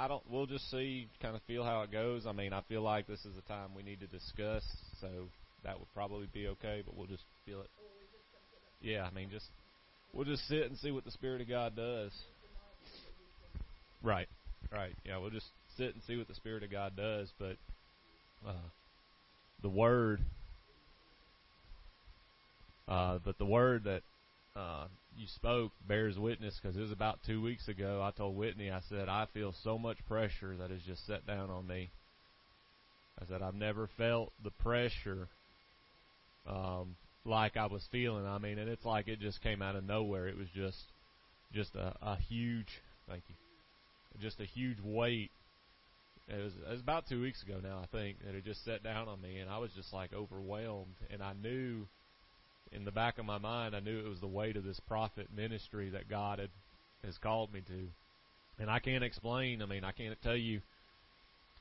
I don't. We'll just see, kind of feel how it goes. I mean, I feel like this is a time we need to discuss, so that would probably be okay. But we'll just feel it. Yeah, I mean, just we'll just sit and see what the Spirit of God does. Right, right. Yeah, we'll just sit and see what the Spirit of God does. But uh, the Word, uh, but the Word that uh, you spoke bears witness because it was about two weeks ago. I told Whitney, I said, I feel so much pressure that has just set down on me. I said, I've never felt the pressure um, like I was feeling. I mean, and it's like it just came out of nowhere. It was just, just a, a huge, thank you, just a huge weight. It was, it was about two weeks ago now, I think, that it just set down on me, and I was just like overwhelmed. And I knew in the back of my mind, I knew it was the weight of this prophet ministry that God had has called me to. And I can't explain. I mean, I can't tell you.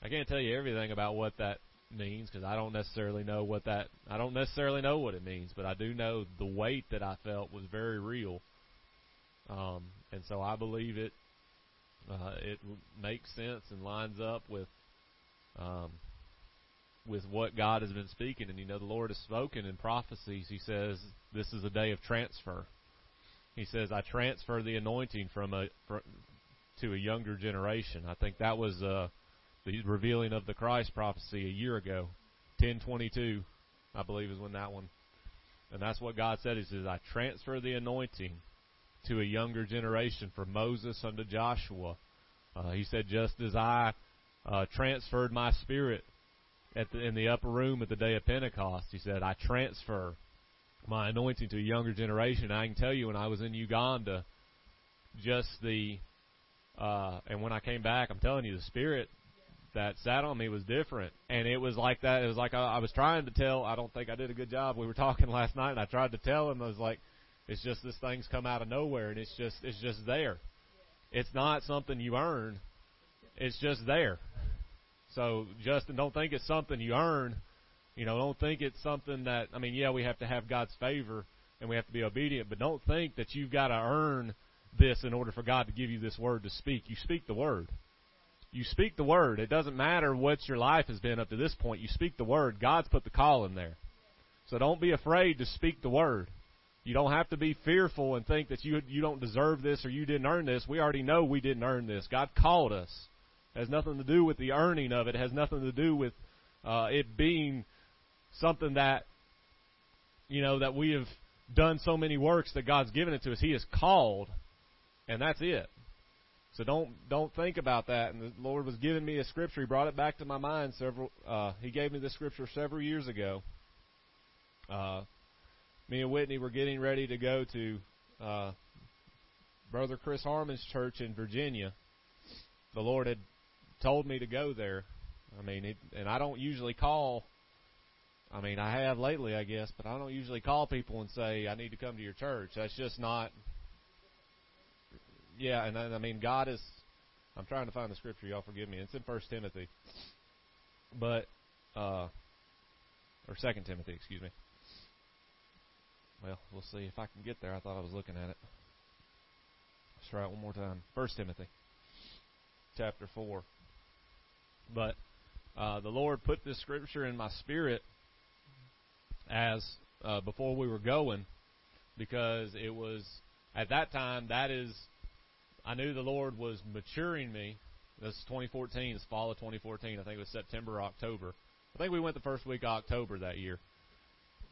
I can't tell you everything about what that means because I don't necessarily know what that. I don't necessarily know what it means, but I do know the weight that I felt was very real. Um, and so I believe it. Uh, it makes sense and lines up with um, with what God has been speaking. And you know, the Lord has spoken in prophecies. He says, This is a day of transfer. He says, I transfer the anointing from a from, to a younger generation. I think that was uh, the revealing of the Christ prophecy a year ago, ten twenty two, I believe is when that one. And that's what God said. He says, I transfer the anointing to a younger generation from Moses unto Joshua. Uh, he said, just as I uh, transferred my spirit at the, in the upper room at the day of Pentecost. He said, I transfer my anointing to a younger generation. I can tell you when I was in Uganda, just the, uh, and when I came back, I'm telling you, the spirit that sat on me was different. And it was like that. It was like I, I was trying to tell, I don't think I did a good job. We were talking last night and I tried to tell him, I was like, it's just this thing's come out of nowhere and it's just, it's just there. It's not something you earn. It's just there. So, Justin, don't think it's something you earn. You know, don't think it's something that, I mean, yeah, we have to have God's favor and we have to be obedient, but don't think that you've got to earn this in order for God to give you this word to speak. You speak the word. You speak the word. It doesn't matter what your life has been up to this point. You speak the word. God's put the call in there. So don't be afraid to speak the word. You don't have to be fearful and think that you you don't deserve this or you didn't earn this. We already know we didn't earn this. God called us. Has nothing to do with the earning of it. It has nothing to do with uh, it being something that you know that we have done so many works that God's given it to us. He is called, and that's it. So don't don't think about that. And the Lord was giving me a scripture. He brought it back to my mind several. Uh, he gave me this scripture several years ago. Uh, me and Whitney were getting ready to go to uh, Brother Chris Harmon's church in Virginia. The Lord had told me to go there. I mean, it, and I don't usually call. I mean, I have lately, I guess, but I don't usually call people and say I need to come to your church. That's just not. Yeah, and I, I mean, God is. I'm trying to find the scripture. Y'all forgive me. It's in First Timothy, but uh, or Second Timothy, excuse me. Well, we'll see if I can get there. I thought I was looking at it. Let's try it one more time. First Timothy, chapter four. But uh, the Lord put this scripture in my spirit as uh, before we were going, because it was at that time that is I knew the Lord was maturing me. This is 2014, it's fall of 2014. I think it was September or October. I think we went the first week of October that year.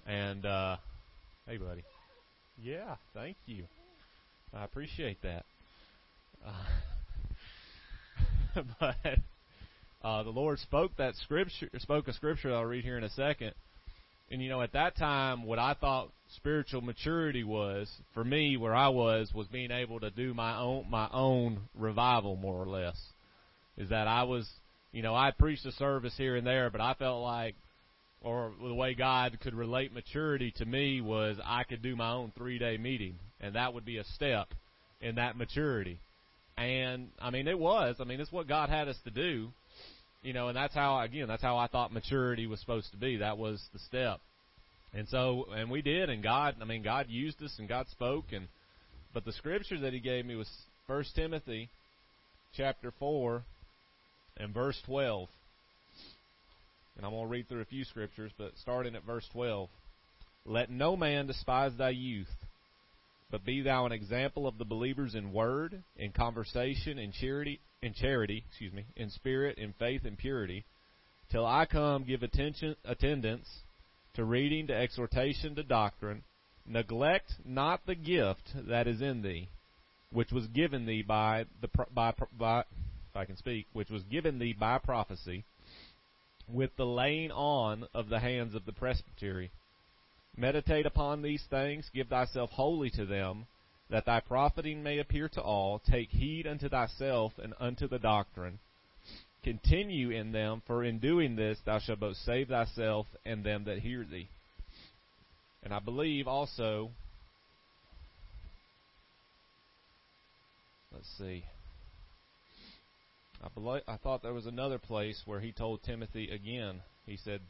And uh hey buddy. Yeah, thank you. I appreciate that. Uh, but uh, the Lord spoke that scripture, spoke a scripture I'll read here in a second. And you know, at that time, what I thought spiritual maturity was for me, where I was, was being able to do my own my own revival, more or less. Is that I was, you know, I preached a service here and there, but I felt like, or the way God could relate maturity to me was I could do my own three day meeting, and that would be a step in that maturity. And I mean, it was. I mean, it's what God had us to do you know, and that's how again, that's how I thought maturity was supposed to be. That was the step. And so, and we did, and God, I mean, God used us, and God spoke, and but the scripture that He gave me was First Timothy, chapter four, and verse 12. And I'm going to read through a few scriptures, but starting at verse 12. Let no man despise thy youth, but be thou an example of the believers in word, in conversation, in charity, in charity, excuse me, in spirit, in faith, and purity. Till I come, give attention, attendance to reading, to exhortation, to doctrine. Neglect not the gift that is in thee, which was given thee by the by, by if I can speak, which was given thee by prophecy, with the laying on of the hands of the presbytery. Meditate upon these things, give thyself wholly to them, that thy profiting may appear to all. Take heed unto thyself and unto the doctrine. Continue in them, for in doing this thou shalt both save thyself and them that hear thee. And I believe also, let's see, I, believe, I thought there was another place where he told Timothy again, he said,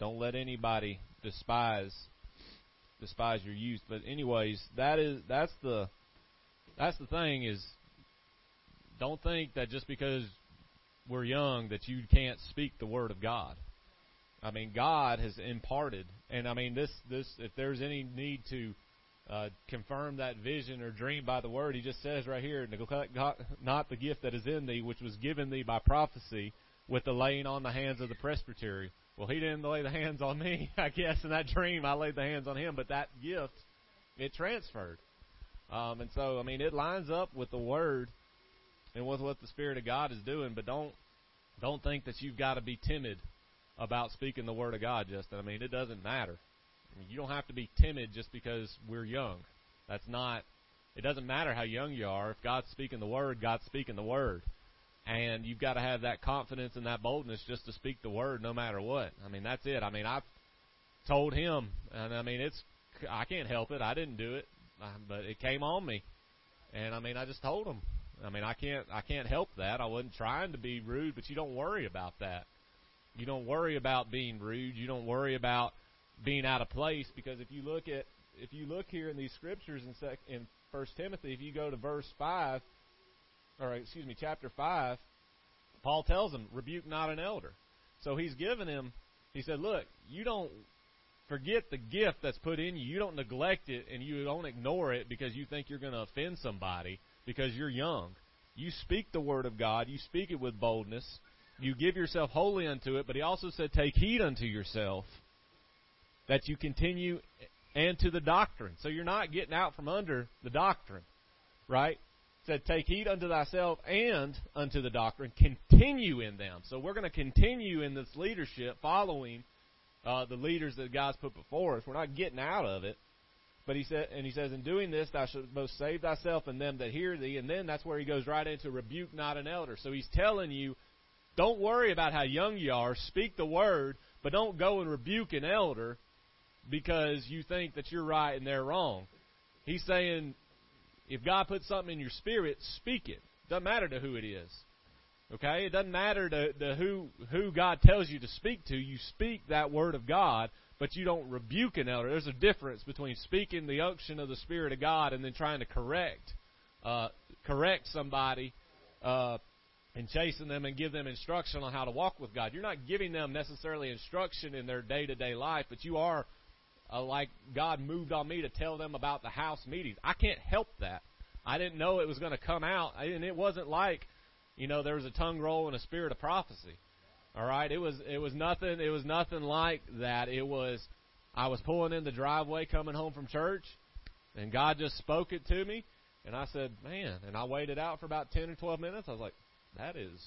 don't let anybody despise despise your youth. But anyways, that is that's the that's the thing is don't think that just because we're young that you can't speak the word of God. I mean, God has imparted, and I mean this this if there's any need to uh, confirm that vision or dream by the word, He just says right here, not the gift that is in thee, which was given thee by prophecy, with the laying on the hands of the presbytery. Well, he didn't lay the hands on me, I guess. In that dream, I laid the hands on him, but that gift, it transferred. Um, and so, I mean, it lines up with the Word and with what the Spirit of God is doing. But don't don't think that you've got to be timid about speaking the Word of God, Justin. I mean, it doesn't matter. I mean, you don't have to be timid just because we're young. That's not. It doesn't matter how young you are. If God's speaking the Word, God's speaking the Word and you've got to have that confidence and that boldness just to speak the word no matter what. I mean, that's it. I mean, I've told him, and I mean, it's I can't help it. I didn't do it, uh, but it came on me, and I mean, I just told him. I mean, I can't I can't help that. I wasn't trying to be rude, but you don't worry about that. You don't worry about being rude. You don't worry about being out of place because if you look at if you look here in these scriptures in sec, in First Timothy, if you go to verse five, or excuse me, chapter 5, Paul tells him, rebuke not an elder. So he's given him, he said, look, you don't forget the gift that's put in you. You don't neglect it and you don't ignore it because you think you're going to offend somebody because you're young. You speak the word of God. You speak it with boldness. You give yourself wholly unto it. But he also said, take heed unto yourself that you continue and to the doctrine. So you're not getting out from under the doctrine, right? Said, Take heed unto thyself and unto the doctrine. Continue in them. So we're going to continue in this leadership following uh, the leaders that God's put before us. We're not getting out of it. But he said, and he says, in doing this, thou shalt both save thyself and them that hear thee. And then that's where he goes right into rebuke not an elder. So he's telling you, don't worry about how young you are. Speak the word, but don't go and rebuke an elder because you think that you're right and they're wrong. He's saying, if God puts something in your spirit, speak it. Doesn't matter to who it is. Okay? It doesn't matter to, to who who God tells you to speak to. You speak that word of God, but you don't rebuke an elder. There's a difference between speaking the unction of the Spirit of God and then trying to correct uh, correct somebody uh, and chasing them and give them instruction on how to walk with God. You're not giving them necessarily instruction in their day to day life, but you are uh, like God moved on me to tell them about the house meetings. I can't help that. I didn't know it was going to come out, and it wasn't like, you know, there was a tongue roll and a spirit of prophecy. All right, it was it was nothing. It was nothing like that. It was I was pulling in the driveway coming home from church, and God just spoke it to me, and I said, "Man!" And I waited out for about ten or twelve minutes. I was like, "That is,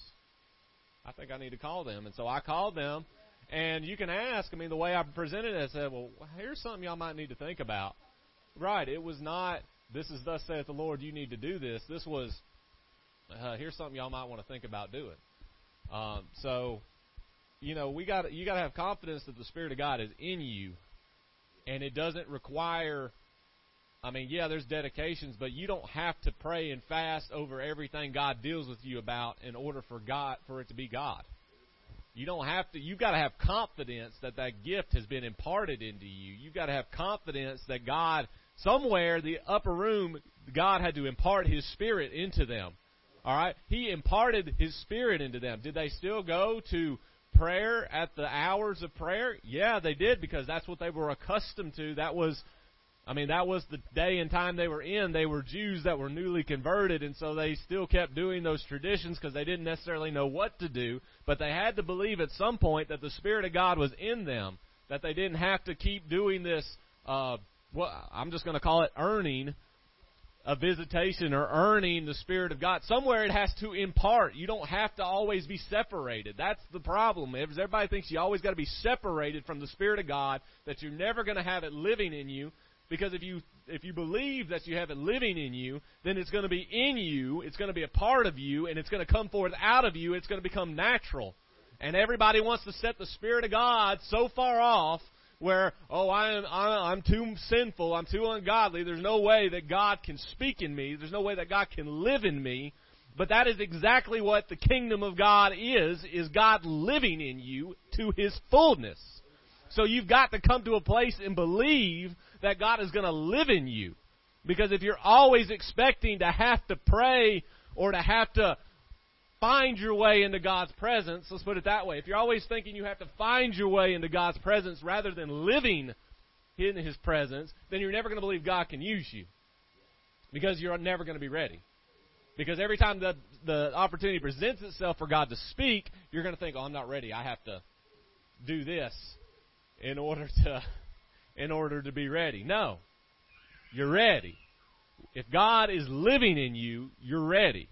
I think I need to call them." And so I called them, and you can ask, I mean, the way I presented it, I said, well, here's something y'all might need to think about. Right, it was not, this is thus saith the Lord, you need to do this. This was, uh, here's something y'all might want to think about doing. Um, so, you know, we got you got to have confidence that the Spirit of God is in you, and it doesn't require. I mean, yeah, there's dedications, but you don't have to pray and fast over everything God deals with you about in order for God for it to be God. You don't have to, you've got to have confidence that that gift has been imparted into you. You've got to have confidence that God, somewhere, the upper room, God had to impart His Spirit into them. All right? He imparted His Spirit into them. Did they still go to prayer at the hours of prayer? Yeah, they did because that's what they were accustomed to. That was I mean, that was the day and time they were in. They were Jews that were newly converted, and so they still kept doing those traditions because they didn't necessarily know what to do. But they had to believe at some point that the Spirit of God was in them, that they didn't have to keep doing this. Uh, I'm just going to call it earning a visitation or earning the Spirit of God. Somewhere it has to impart. You don't have to always be separated. That's the problem. Everybody thinks you always got to be separated from the Spirit of God, that you're never going to have it living in you. Because if you if you believe that you have it living in you, then it's going to be in you, it's going to be a part of you, and it's going to come forth out of you. It's going to become natural. And everybody wants to set the Spirit of God so far off where, oh, I am, I'm too sinful, I'm too ungodly. There's no way that God can speak in me. There's no way that God can live in me. But that is exactly what the kingdom of God is, is God living in you to His fullness. So you've got to come to a place and believe that God is going to live in you. Because if you're always expecting to have to pray or to have to find your way into God's presence, let's put it that way. If you're always thinking you have to find your way into God's presence rather than living in His presence, then you're never going to believe God can use you. Because you're never going to be ready. Because every time the, the opportunity presents itself for God to speak, you're going to think, oh, I'm not ready. I have to do this in order to in order to be ready. No. You're ready. If God is living in you, you're ready.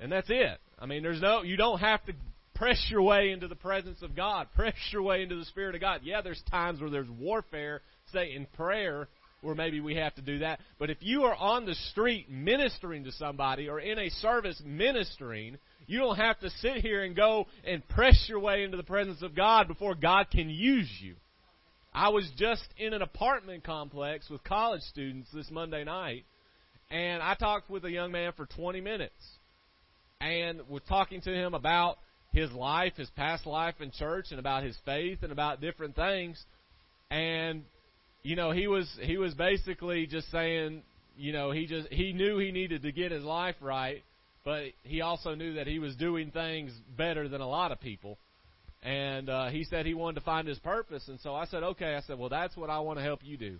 And that's it. I mean, there's no, you don't have to press your way into the presence of God, press your way into the Spirit of God. Yeah, there's times where there's warfare, say in prayer, where maybe we have to do that. But if you are on the street ministering to somebody or in a service ministering, you don't have to sit here and go and press your way into the presence of God before God can use you. I was just in an apartment complex with college students this Monday night, and I talked with a young man for 20 minutes, and was talking to him about his life, his past life in church, and about his faith, and about different things. And you know, he was he was basically just saying, you know, he just he knew he needed to get his life right, but he also knew that he was doing things better than a lot of people and uh, he said he wanted to find his purpose. And so I said, okay. I said, well, that's what I want to help you do.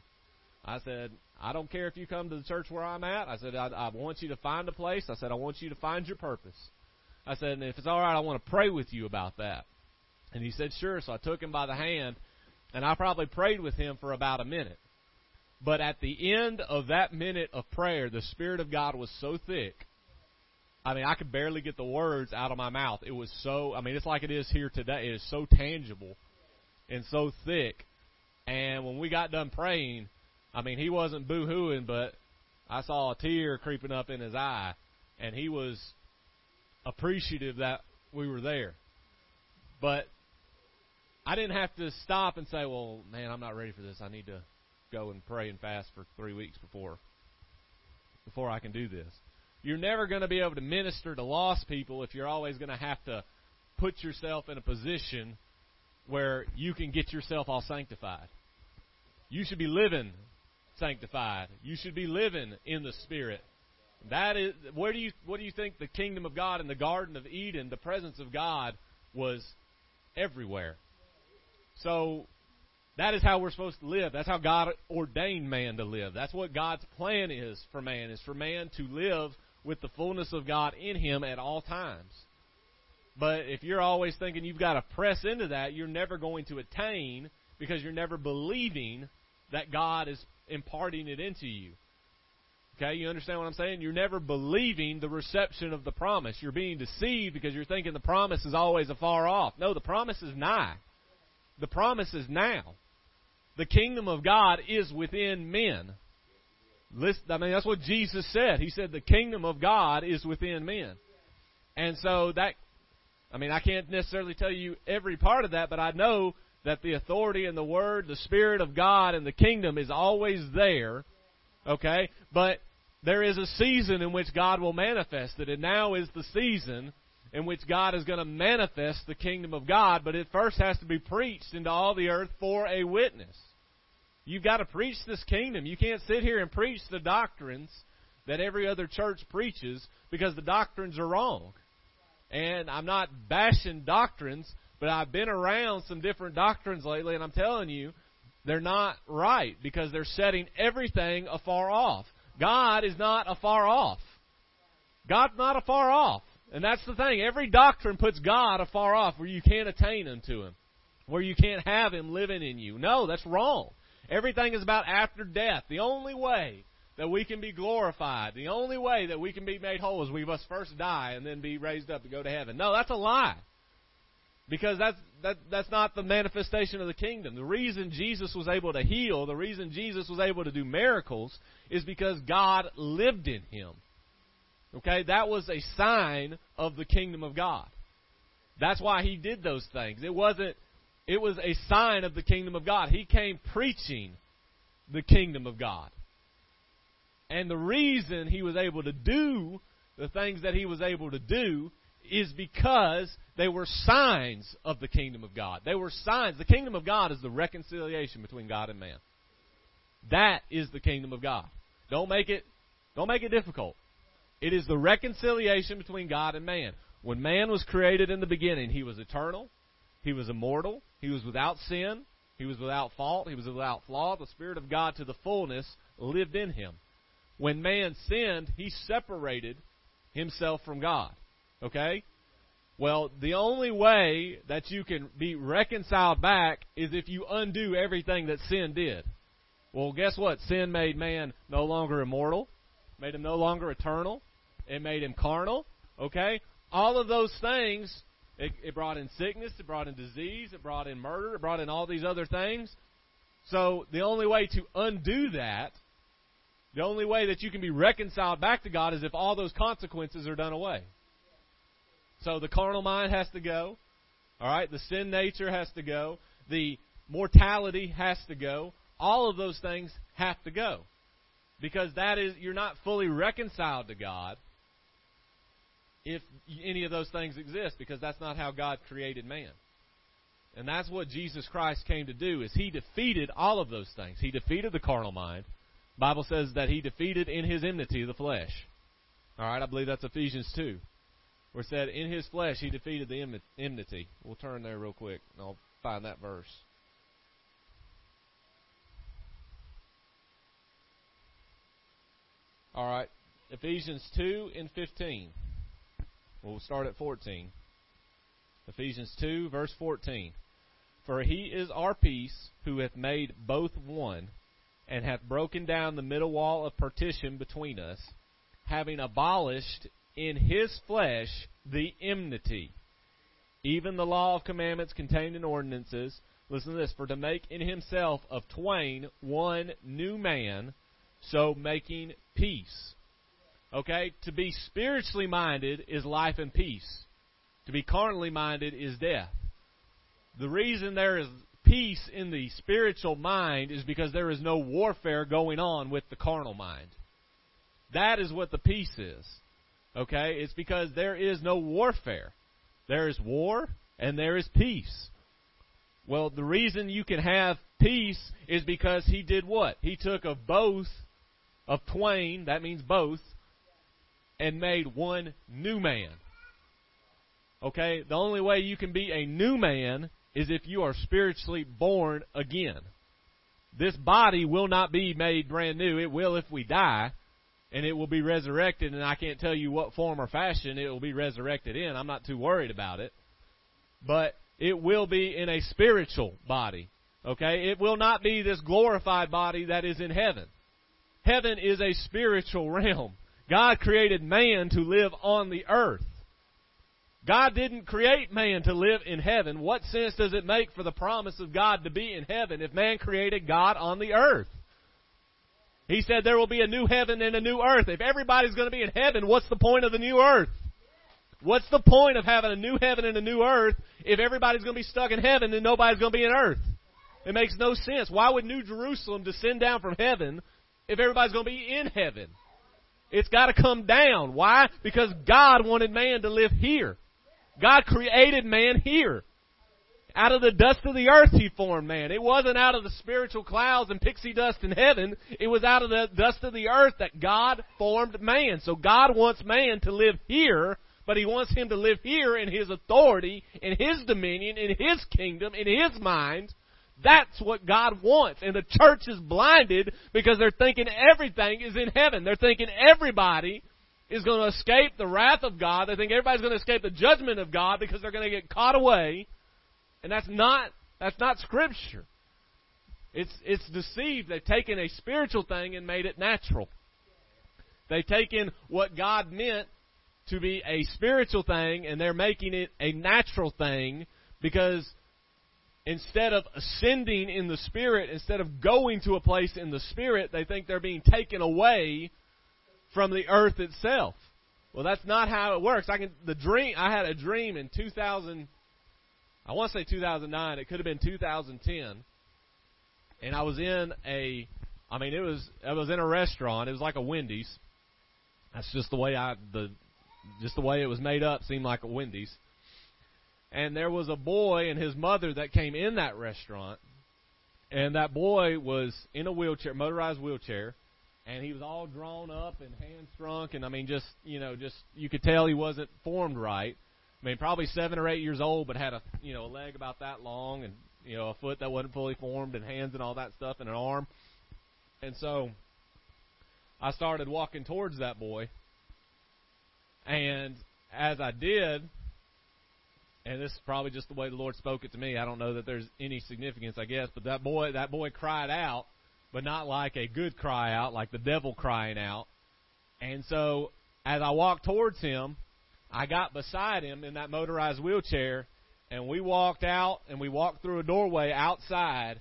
I said, I don't care if you come to the church where I'm at. I said, I, I want you to find a place. I said, I want you to find your purpose. I said, and if it's all right, I want to pray with you about that. And he said, sure. So I took him by the hand, and I probably prayed with him for about a minute. But at the end of that minute of prayer, the Spirit of God was so thick I mean, I could barely get the words out of my mouth. It was so, I mean, it's like it is here today. It is so tangible and so thick. And when we got done praying, I mean, he wasn't boo hooing, but I saw a tear creeping up in his eye. And he was appreciative that we were there. But I didn't have to stop and say, well, man, I'm not ready for this. I need to go and pray and fast for three weeks before before I can do this. You're never going to be able to minister to lost people if you're always going to have to put yourself in a position where you can get yourself all sanctified. You should be living sanctified. You should be living in the Spirit. That is where do you what do you think the kingdom of God in the Garden of Eden, the presence of God was everywhere. So that is how we're supposed to live. That's how God ordained man to live. That's what God's plan is for man, is for man to live with the fullness of God in him at all times. But if you're always thinking you've got to press into that, you're never going to attain because you're never believing that God is imparting it into you. Okay, you understand what I'm saying? You're never believing the reception of the promise. You're being deceived because you're thinking the promise is always afar off. No, the promise is nigh. The promise is now. The kingdom of God is within men. Listen, I mean, that's what Jesus said. He said the kingdom of God is within men. And so that, I mean, I can't necessarily tell you every part of that, but I know that the authority and the word, the spirit of God and the kingdom is always there. Okay? But there is a season in which God will manifest it, and now is the season in which God is going to manifest the kingdom of God, but it first has to be preached into all the earth for a witness. You've got to preach this kingdom. You can't sit here and preach the doctrines that every other church preaches because the doctrines are wrong. And I'm not bashing doctrines, but I've been around some different doctrines lately, and I'm telling you, they're not right because they're setting everything afar off. God is not afar off. God's not afar off. And that's the thing. Every doctrine puts God afar off where you can't attain unto Him, where you can't have Him living in you. No, that's wrong. Everything is about after death. The only way that we can be glorified, the only way that we can be made whole is we must first die and then be raised up to go to heaven. No, that's a lie. Because that's that that's not the manifestation of the kingdom. The reason Jesus was able to heal, the reason Jesus was able to do miracles is because God lived in him. Okay? That was a sign of the kingdom of God. That's why he did those things. It wasn't it was a sign of the kingdom of God. He came preaching the kingdom of God. And the reason he was able to do the things that he was able to do is because they were signs of the kingdom of God. They were signs. The kingdom of God is the reconciliation between God and man. That is the kingdom of God. Don't make it don't make it difficult. It is the reconciliation between God and man. When man was created in the beginning, he was eternal, he was immortal, he was without sin, he was without fault, he was without flaw. The Spirit of God to the fullness lived in him. When man sinned, he separated himself from God. Okay? Well, the only way that you can be reconciled back is if you undo everything that sin did. Well, guess what? Sin made man no longer immortal, made him no longer eternal, it made him carnal. Okay? All of those things, it, it brought in sickness, it brought in disease, it brought in murder, it brought in all these other things. So the only way to undo that, the only way that you can be reconciled back to God is if all those consequences are done away. So the carnal mind has to go. All right, the sin nature has to go. The mortality has to go. All of those things have to go. Because that is you're not fully reconciled to God if any of those things exist because that's not how God created man. And that's what Jesus Christ came to do is he defeated all of those things. He defeated the carnal mind. Bible says that he defeated in his enmity the flesh. All right, I believe that's Ephesians 2 where it said, In his flesh he defeated the enmity. We'll turn there real quick, and I'll find that verse. All right, Ephesians 2 and 15. We'll start at 14. Ephesians 2, verse 14. For he is our peace, who hath made both one, and hath broken down the middle wall of partition between us, having abolished in his flesh the enmity, even the law of commandments contained in ordinances. Listen to this for to make in himself of twain one new man, so making peace. Okay? To be spiritually minded is life and peace. To be carnally minded is death. The reason there is peace in the spiritual mind is because there is no warfare going on with the carnal mind. That is what the peace is. Okay? It's because there is no warfare. There is war and there is peace. Well, the reason you can have peace is because he did what? He took of both, of twain, that means both, and made one new man. Okay? The only way you can be a new man is if you are spiritually born again. This body will not be made brand new. It will if we die and it will be resurrected, and I can't tell you what form or fashion it will be resurrected in. I'm not too worried about it. But it will be in a spiritual body. Okay? It will not be this glorified body that is in heaven. Heaven is a spiritual realm. God created man to live on the earth. God didn't create man to live in heaven. What sense does it make for the promise of God to be in heaven if man created God on the earth? He said there will be a new heaven and a new earth. If everybody's going to be in heaven, what's the point of the new earth? What's the point of having a new heaven and a new earth if everybody's going to be stuck in heaven and nobody's going to be in earth? It makes no sense. Why would New Jerusalem descend down from heaven if everybody's going to be in heaven? It's got to come down. Why? Because God wanted man to live here. God created man here. Out of the dust of the earth he formed man. It wasn't out of the spiritual clouds and pixie dust in heaven. It was out of the dust of the earth that God formed man. So God wants man to live here, but he wants him to live here in his authority, in his dominion, in his kingdom, in his mind. That's what God wants. And the church is blinded because they're thinking everything is in heaven. They're thinking everybody is going to escape the wrath of God. They think everybody's going to escape the judgment of God because they're going to get caught away. And that's not that's not scripture. It's it's deceived. They've taken a spiritual thing and made it natural. They've taken what God meant to be a spiritual thing and they're making it a natural thing because instead of ascending in the spirit, instead of going to a place in the spirit, they think they're being taken away from the earth itself. Well, that's not how it works. I can the dream. I had a dream in 2000. I want to say 2009. It could have been 2010. And I was in a. I mean, it was. I was in a restaurant. It was like a Wendy's. That's just the way I the. Just the way it was made up seemed like a Wendy's. And there was a boy and his mother that came in that restaurant, and that boy was in a wheelchair, motorized wheelchair, and he was all drawn up and hand shrunk, and I mean, just you know, just you could tell he wasn't formed right. I mean, probably seven or eight years old, but had a you know a leg about that long, and you know a foot that wasn't fully formed, and hands and all that stuff, and an arm. And so, I started walking towards that boy, and as I did, and this is probably just the way the Lord spoke it to me. I don't know that there's any significance, I guess, but that boy, that boy cried out but not like a good cry out, like the devil crying out. And so, as I walked towards him, I got beside him in that motorized wheelchair, and we walked out, and we walked through a doorway outside.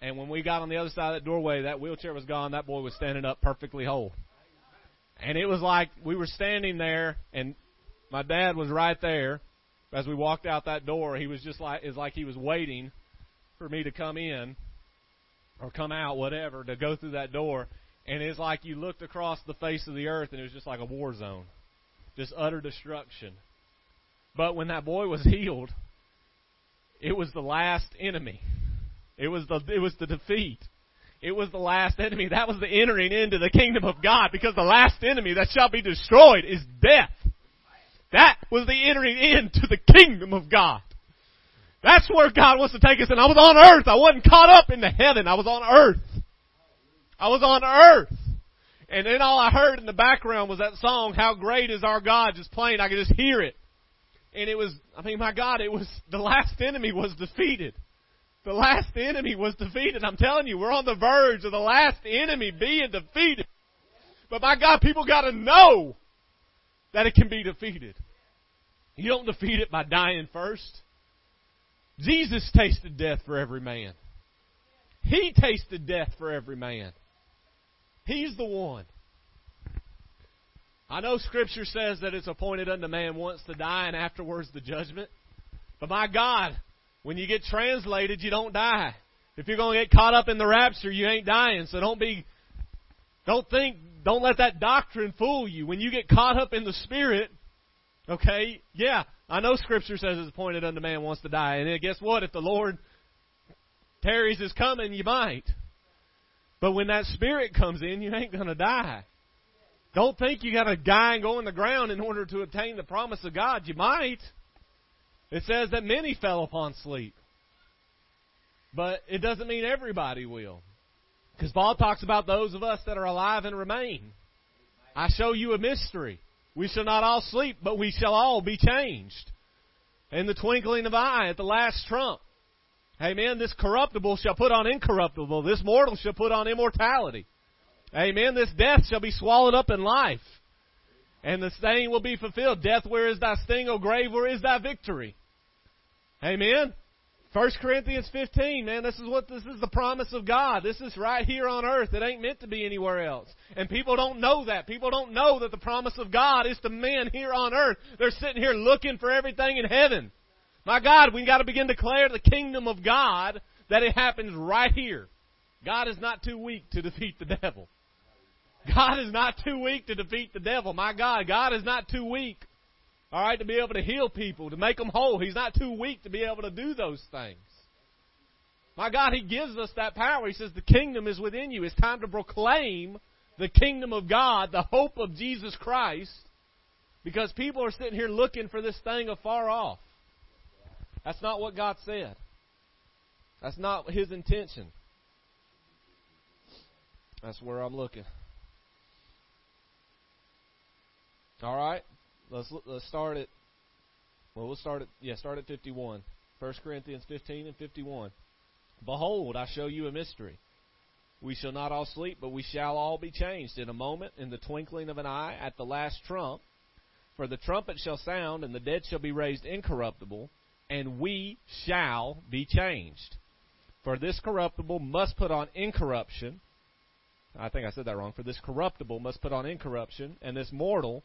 And when we got on the other side of that doorway, that wheelchair was gone. That boy was standing up perfectly whole. And it was like we were standing there, and my dad was right there. As we walked out that door, he was just like, it's like he was waiting for me to come in or come out, whatever, to go through that door. And it's like you looked across the face of the earth and it was just like a war zone. Just utter destruction. But when that boy was healed, it was the last enemy. It was the it was the defeat. It was the last enemy. That was the entering into the kingdom of God because the last enemy that shall be destroyed is death. That was the entering into the kingdom of God. That's where God wants to take us. And I was on earth. I wasn't caught up into heaven. I was on earth. I was on earth. And then all I heard in the background was that song, How Great is Our God, just playing. I could just hear it. And it was, I mean, my God, it was, the last enemy was defeated. The last enemy was defeated. I'm telling you, we're on the verge of the last enemy being defeated. But my God, people gotta know that it can be defeated. You don't defeat it by dying first. Jesus tasted death for every man. He tasted death for every man. He's the one. I know Scripture says that it's appointed unto man once to die and afterwards the judgment. But my God, when you get translated, you don't die. If you're going to get caught up in the rapture, you ain't dying. So don't be, don't think, don't let that doctrine fool you. When you get caught up in the Spirit, okay, yeah, I know Scripture says it's appointed unto man wants to die. And guess what? If the Lord tarries is coming, you might. But when that Spirit comes in, you ain't going to die. Don't think you got to die and go in the ground in order to obtain the promise of God. You might. It says that many fell upon sleep. But it doesn't mean everybody will. Because Paul talks about those of us that are alive and remain. I show you a mystery. We shall not all sleep, but we shall all be changed. In the twinkling of an eye, at the last trump. Amen. This corruptible shall put on incorruptible. This mortal shall put on immortality. Amen. This death shall be swallowed up in life. And the saying will be fulfilled. Death, where is thy sting? O grave, where is thy victory? Amen. 1 Corinthians 15, man, this is what this is the promise of God. This is right here on earth. It ain't meant to be anywhere else. And people don't know that. People don't know that the promise of God is to men here on earth. They're sitting here looking for everything in heaven. My God, we got to begin to declare the kingdom of God that it happens right here. God is not too weak to defeat the devil. God is not too weak to defeat the devil. My God, God is not too weak. All right, to be able to heal people, to make them whole. He's not too weak to be able to do those things. My God, He gives us that power. He says, The kingdom is within you. It's time to proclaim the kingdom of God, the hope of Jesus Christ, because people are sitting here looking for this thing afar off. That's not what God said. That's not His intention. That's where I'm looking. All right, let's let's start at well, we'll start at yeah, start at 51. 1 Corinthians 15 and 51. Behold, I show you a mystery. We shall not all sleep, but we shall all be changed in a moment, in the twinkling of an eye, at the last trump. For the trumpet shall sound, and the dead shall be raised incorruptible, and we shall be changed. For this corruptible must put on incorruption. I think I said that wrong. For this corruptible must put on incorruption, and this mortal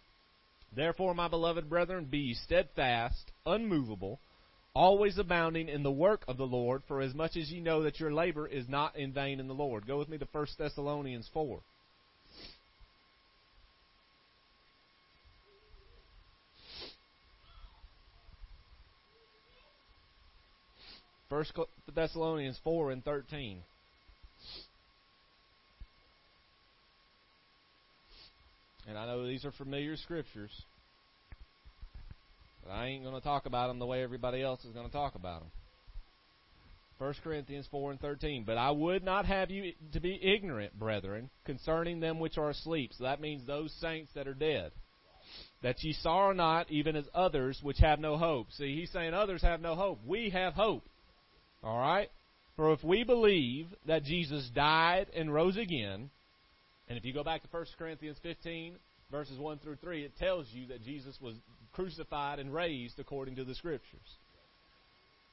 Therefore, my beloved brethren, be ye steadfast, unmovable, always abounding in the work of the Lord, for as much as ye know that your labor is not in vain in the Lord. Go with me to 1 Thessalonians 4. First Thessalonians 4 and 13. And I know these are familiar scriptures. But I ain't going to talk about them the way everybody else is going to talk about them. 1 Corinthians 4 and 13. But I would not have you to be ignorant, brethren, concerning them which are asleep. So that means those saints that are dead. That ye sorrow not, even as others which have no hope. See, he's saying others have no hope. We have hope. All right? For if we believe that Jesus died and rose again, and if you go back to 1 Corinthians 15, verses 1 through 3, it tells you that Jesus was crucified and raised according to the Scriptures.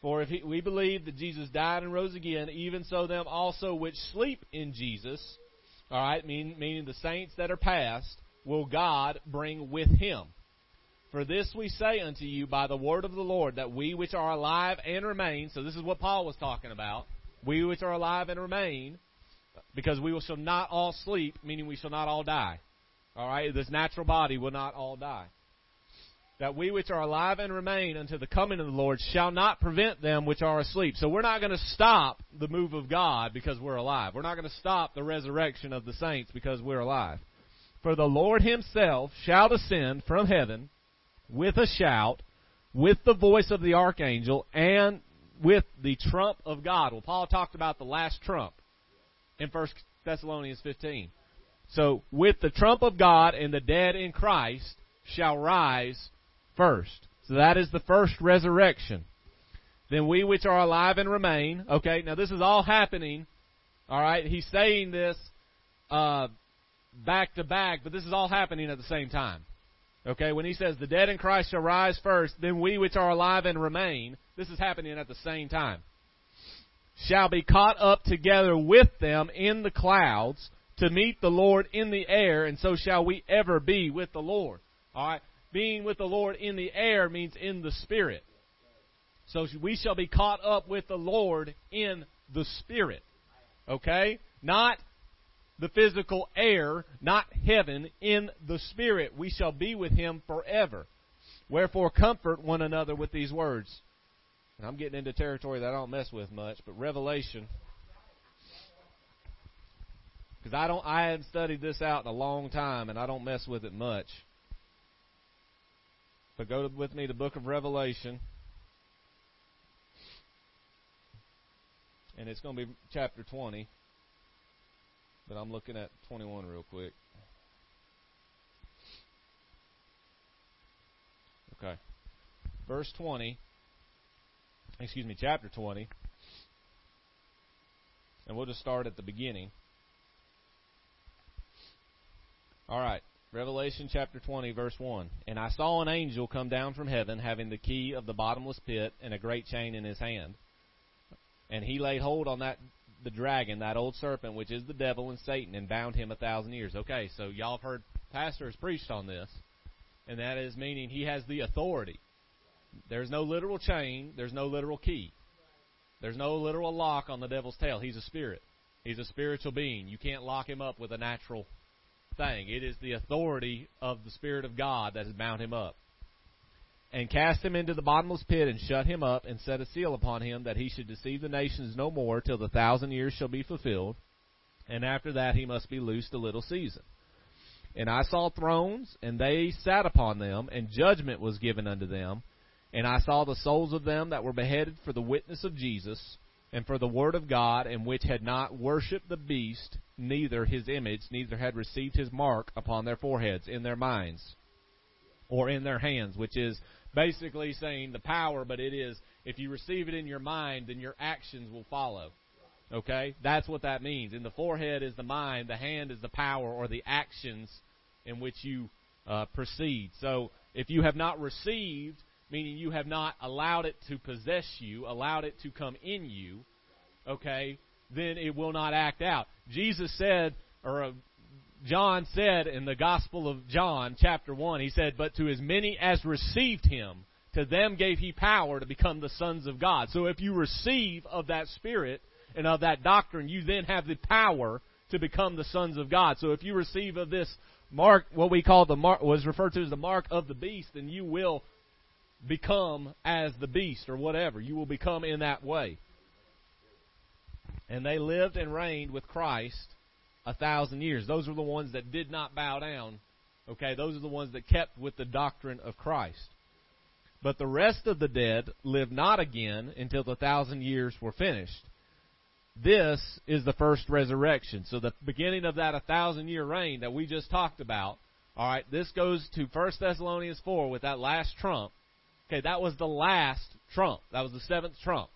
For if he, we believe that Jesus died and rose again, even so them also which sleep in Jesus, all right, mean, meaning the saints that are past, will God bring with him. For this we say unto you by the word of the Lord, that we which are alive and remain, so this is what Paul was talking about, we which are alive and remain, because we shall not all sleep, meaning we shall not all die. All right, this natural body will not all die that we which are alive and remain until the coming of the Lord shall not prevent them which are asleep. So we're not going to stop the move of God because we're alive. We're not going to stop the resurrection of the saints because we're alive. For the Lord himself shall descend from heaven with a shout, with the voice of the archangel, and with the trump of God. Well, Paul talked about the last trump in 1 Thessalonians 15. So, with the trump of God and the dead in Christ shall rise first. So that is the first resurrection. Then we which are alive and remain. Okay, now this is all happening. All right, he's saying this uh, back to back, but this is all happening at the same time. Okay, when he says the dead in Christ shall rise first, then we which are alive and remain, this is happening at the same time, shall be caught up together with them in the clouds to meet the Lord in the air, and so shall we ever be with the Lord. All right, being with the Lord in the air means in the Spirit. So we shall be caught up with the Lord in the Spirit. Okay? Not the physical air, not heaven, in the Spirit. We shall be with Him forever. Wherefore, comfort one another with these words. And I'm getting into territory that I don't mess with much, but Revelation. Because I don't, I haven't studied this out in a long time, and I don't mess with it much. But go with me to the book of Revelation. And it's going to be chapter 20. But I'm looking at 21 real quick. Okay. Verse 20. Excuse me, chapter 20. And we'll just start at the beginning. All right. Revelation chapter 20, verse 1. And I saw an angel come down from heaven, having the key of the bottomless pit and a great chain in his hand. And he laid hold on that the dragon, that old serpent, which is the devil and Satan, and bound him a thousand years. Okay, so y'all have heard pastors preached on this, and that is meaning he has the authority. There's no literal chain, there's no literal key. There's no literal lock on the devil's tail. He's a spirit. He's a spiritual being. You can't lock him up with a natural thing. It is the authority of the Spirit of God that has bound him up. And cast him into the bottomless pit, and shut him up, and set a seal upon him, that he should deceive the nations no more, till the thousand years shall be fulfilled. And after that he must be loosed a little season. And I saw thrones, and they sat upon them, and judgment was given unto them. And I saw the souls of them that were beheaded for the witness of Jesus, and for the word of God, and which had not worshipped the beast, neither his image, neither had received his mark upon their foreheads, in their minds, or in their hands, which is basically saying the power, but it is, if you receive it in your mind, then your actions will follow. Okay? That's what that means. In the forehead is the mind, the hand is the power, or the actions in which you uh, proceed. So, if you have not received, meaning you have not allowed it to possess you, allowed it to come in you, okay, then it will not act out. Jesus said, or uh, John said in the Gospel of John, chapter 1, he said, But to as many as received him, to them gave he power to become the sons of God. So if you receive of that Spirit and of that doctrine, you then have the power to become the sons of God. So if you receive of this mark, what we call the mark, was referred to as the mark of the beast, then you will become as the beast or whatever. You will become in that way. And they lived and reigned with Christ a thousand years. Those are the ones that did not bow down. Okay, those are the ones that kept with the doctrine of Christ. But the rest of the dead lived not again until the thousand years were finished. This is the first resurrection. So the beginning of that a thousand year reign that we just talked about, alright, this goes to 1 Thessalonians 4 with that last trump. Okay, that was the last trump. That was the seventh trump.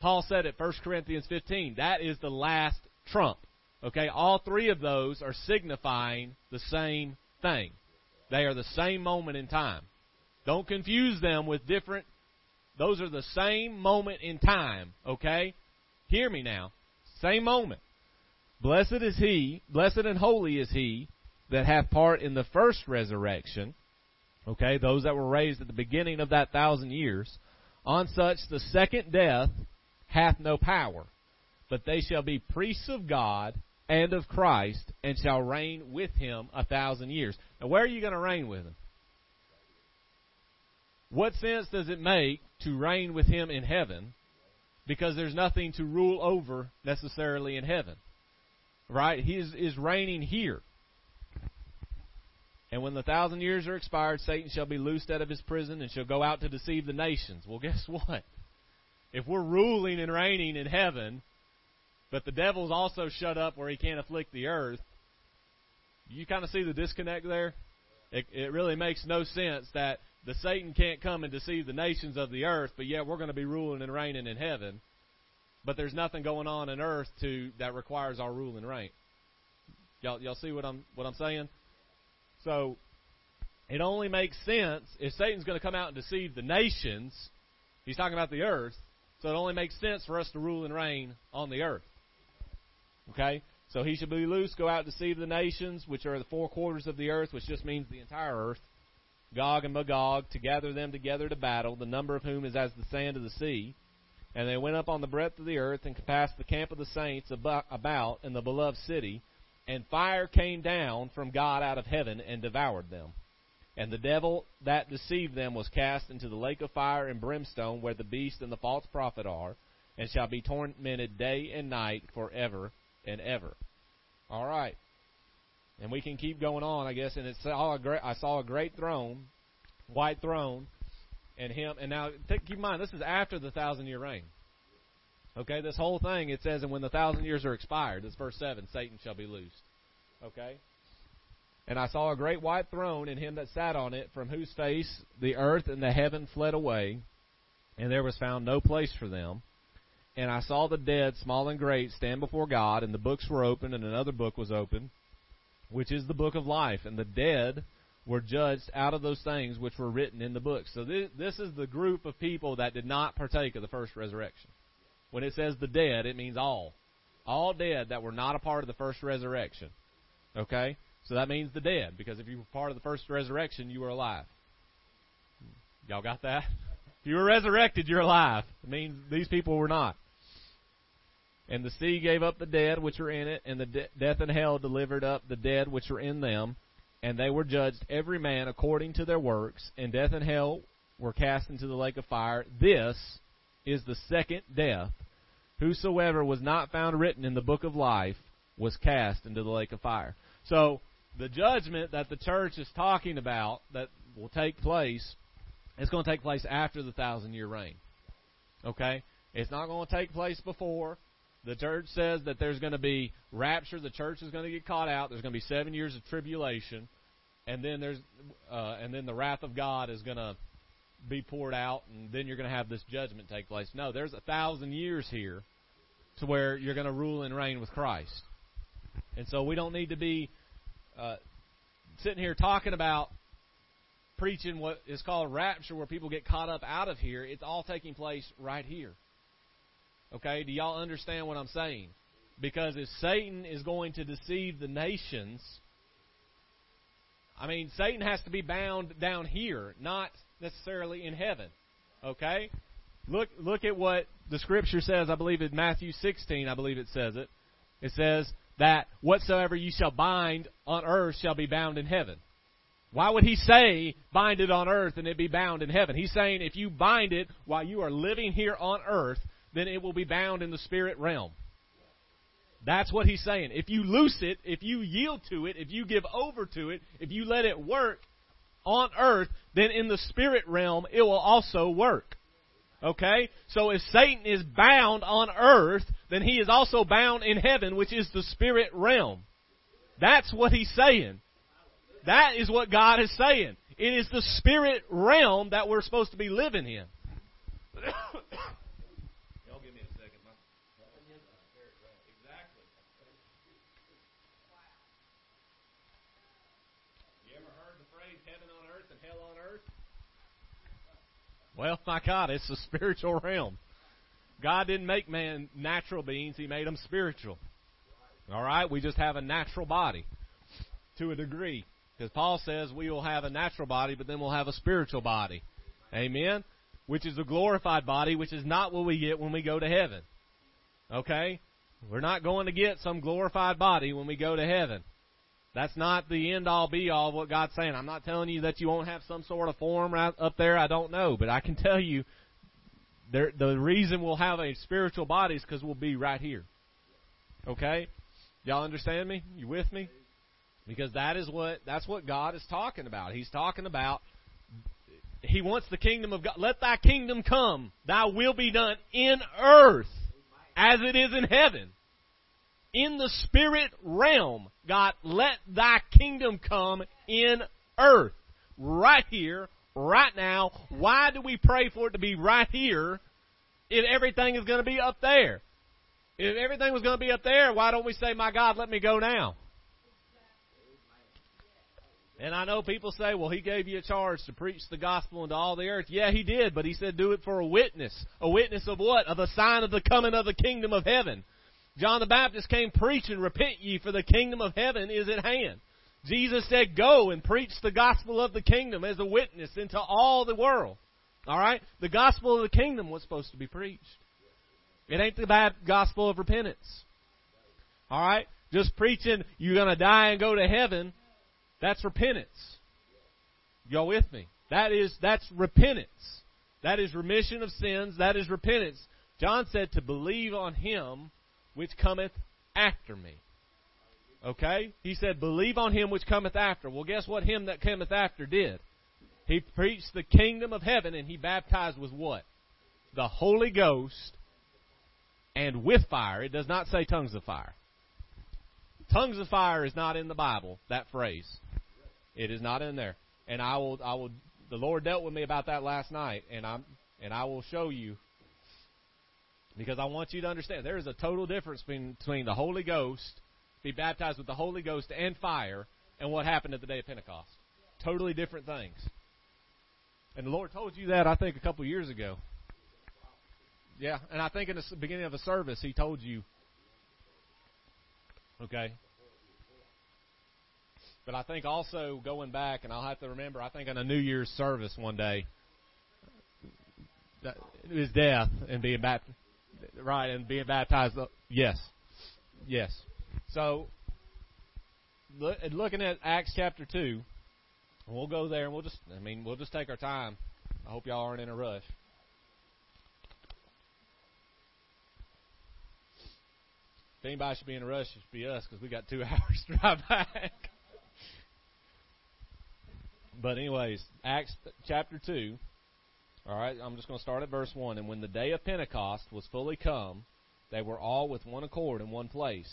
Paul said at 1 Corinthians 15, that is the last trump. Okay, all three of those are signifying the same thing. They are the same moment in time. Don't confuse them with different, those are the same moment in time, okay? Hear me now. Same moment. Blessed is he, blessed and holy is he that hath part in the first resurrection. Okay, those that were raised at the beginning of that thousand years. On such the second death hath no power, but they shall be priests of God and of Christ, and shall reign with him a thousand years. Now, where are you going to reign with him? What sense does it make to reign with him in heaven? Because there's nothing to rule over necessarily in heaven. Right? He is, is reigning here. And when the thousand years are expired, Satan shall be loosed out of his prison and shall go out to deceive the nations. Well, guess what? If we're ruling and reigning in heaven, but the devil's also shut up where he can't afflict the earth, you kind of see the disconnect there? It, it really makes no sense that the Satan can't come and deceive the nations of the earth, but yet we're going to be ruling and reigning in heaven. But there's nothing going on in earth to that requires our rule and reign. Y'all, y'all see what I'm what I'm saying? So it only makes sense if Satan's going to come out and deceive the nations. He's talking about the earth. So it only makes sense for us to rule and reign on the earth. Okay? So he should be loose, go out to deceive the nations, which are the four quarters of the earth, which just means the entire earth. Gog and Magog, to gather them together to battle, the number of whom is as the sand of the sea. And they went up on the breadth of the earth and compassed the camp of the saints about in the beloved city. And fire came down from God out of heaven and devoured them. And the devil that deceived them was cast into the lake of fire and brimstone, where the beast and the false prophet are, and shall be tormented day and night forever and ever. All right. And we can keep going on, I guess. And it's all a great, I saw a great throne, white throne, and him. And now, keep in mind, this is after the thousand year reign. Okay, this whole thing, it says, and when the thousand years are expired, this verse 7, Satan shall be loosed. Okay? And I saw a great white throne, and him that sat on it, from whose face the earth and the heaven fled away, and there was found no place for them. And I saw the dead, small and great, stand before God, and the books were opened, and another book was opened, which is the book of life, and the dead were judged out of those things which were written in the book. So this, this is the group of people that did not partake of the first resurrection. When it says the dead, it means all. All dead that were not a part of the first resurrection. Okay? So that means the dead, because if you were part of the first resurrection, you were alive. Y'all got that? If you were resurrected, you're alive. It means these people were not. And the sea gave up the dead which were in it, and the de- death and hell delivered up the dead which were in them, and they were judged every man according to their works, and death and hell were cast into the lake of fire. This is the second death. Whosoever was not found written in the book of life was cast into the lake of fire. So, the judgment that the church is talking about that will take place is going to take place after the thousand year reign. Okay? It's not going to take place before. The church says that there's going to be rapture. The church is going to get caught out. There's going to be seven years of tribulation, and then there's, uh, and then the wrath of God is going to be poured out, and then you're going to have this judgment take place. No, there's a thousand years here, to where you're going to rule and reign with Christ, and so we don't need to be uh, sitting here talking about preaching what is called rapture, where people get caught up out of here. It's all taking place right here. Okay, do y'all understand what I'm saying? Because if Satan is going to deceive the nations, I mean, Satan has to be bound down here, not necessarily in heaven. Okay? Look look at what the scripture says, I believe in Matthew 16, I believe it says it. It says that whatsoever you shall bind on earth shall be bound in heaven. Why would he say bind it on earth and it be bound in heaven? He's saying if you bind it while you are living here on earth, then it will be bound in the spirit realm. That's what he's saying. If you loose it, if you yield to it, if you give over to it, if you let it work on earth, then in the spirit realm it will also work. Okay? So if Satan is bound on earth, then he is also bound in heaven, which is the spirit realm. That's what he's saying. That is what God is saying. It is the spirit realm that we're supposed to be living in. Well, my God, it's a spiritual realm. God didn't make man natural beings, He made them spiritual. All right? We just have a natural body to a degree. Because Paul says we will have a natural body, but then we'll have a spiritual body. Amen? Which is a glorified body, which is not what we get when we go to heaven. Okay? We're not going to get some glorified body when we go to heaven. That's not the end all be all of what God's saying. I'm not telling you that you won't have some sort of form right up there. I don't know, but I can tell you there, the reason we'll have a spiritual body is because we'll be right here. Okay, y'all understand me? You with me? Because that is what that's what God is talking about. He's talking about He wants the kingdom of God. Let Thy kingdom come. Thy will be done in earth as it is in heaven in the spirit realm. God, let thy kingdom come in earth. Right here, right now. Why do we pray for it to be right here if everything is going to be up there? If everything was going to be up there, why don't we say, My God, let me go now? And I know people say, well, he gave you a charge to preach the gospel into all the earth. Yeah, he did, but he said do it for a witness. A witness of what? Of a sign of the coming of the kingdom of heaven. John the Baptist came preaching, Repent ye, for the kingdom of heaven is at hand. Jesus said, Go and preach the gospel of the kingdom as a witness into all the world. All right? The gospel of the kingdom was supposed to be preached. It ain't the bad gospel of repentance. All right? Just preaching you're going to die and go to heaven, that's repentance. Y'all with me? That is that's repentance. That is remission of sins, that is repentance. John said to believe on him which cometh after me. Okay? He said, Believe on him which cometh after. Well, guess what him that cometh after did? He preached the kingdom of heaven and he baptized with what? The Holy Ghost and with fire. It does not say tongues of fire. Tongues of fire is not in the Bible, that phrase. It is not in there. And I will I will the Lord dealt with me about that last night and I'm and I will show you because I want you to understand there is a total difference between, between the Holy Ghost be baptized with the Holy Ghost and fire, and what happened at the day of Pentecost. Totally different things. And the Lord told you that, I think, a couple years ago. Yeah, and I think in the beginning of a service, He told you. Okay. But I think also going back, and I'll have to remember, I think in a New Year's service one day, his death and being baptized, right, and being baptized. Uh, yes, yes. So, look, looking at Acts chapter two, we'll go there and we'll just, I mean, we'll just take our time. I hope y'all aren't in a rush. If anybody should be in a rush, it should be us because we got two hours to drive back. but anyways, Acts chapter two. All right, I'm just going to start at verse 1. And when the day of Pentecost was fully come, they were all with one accord in one place.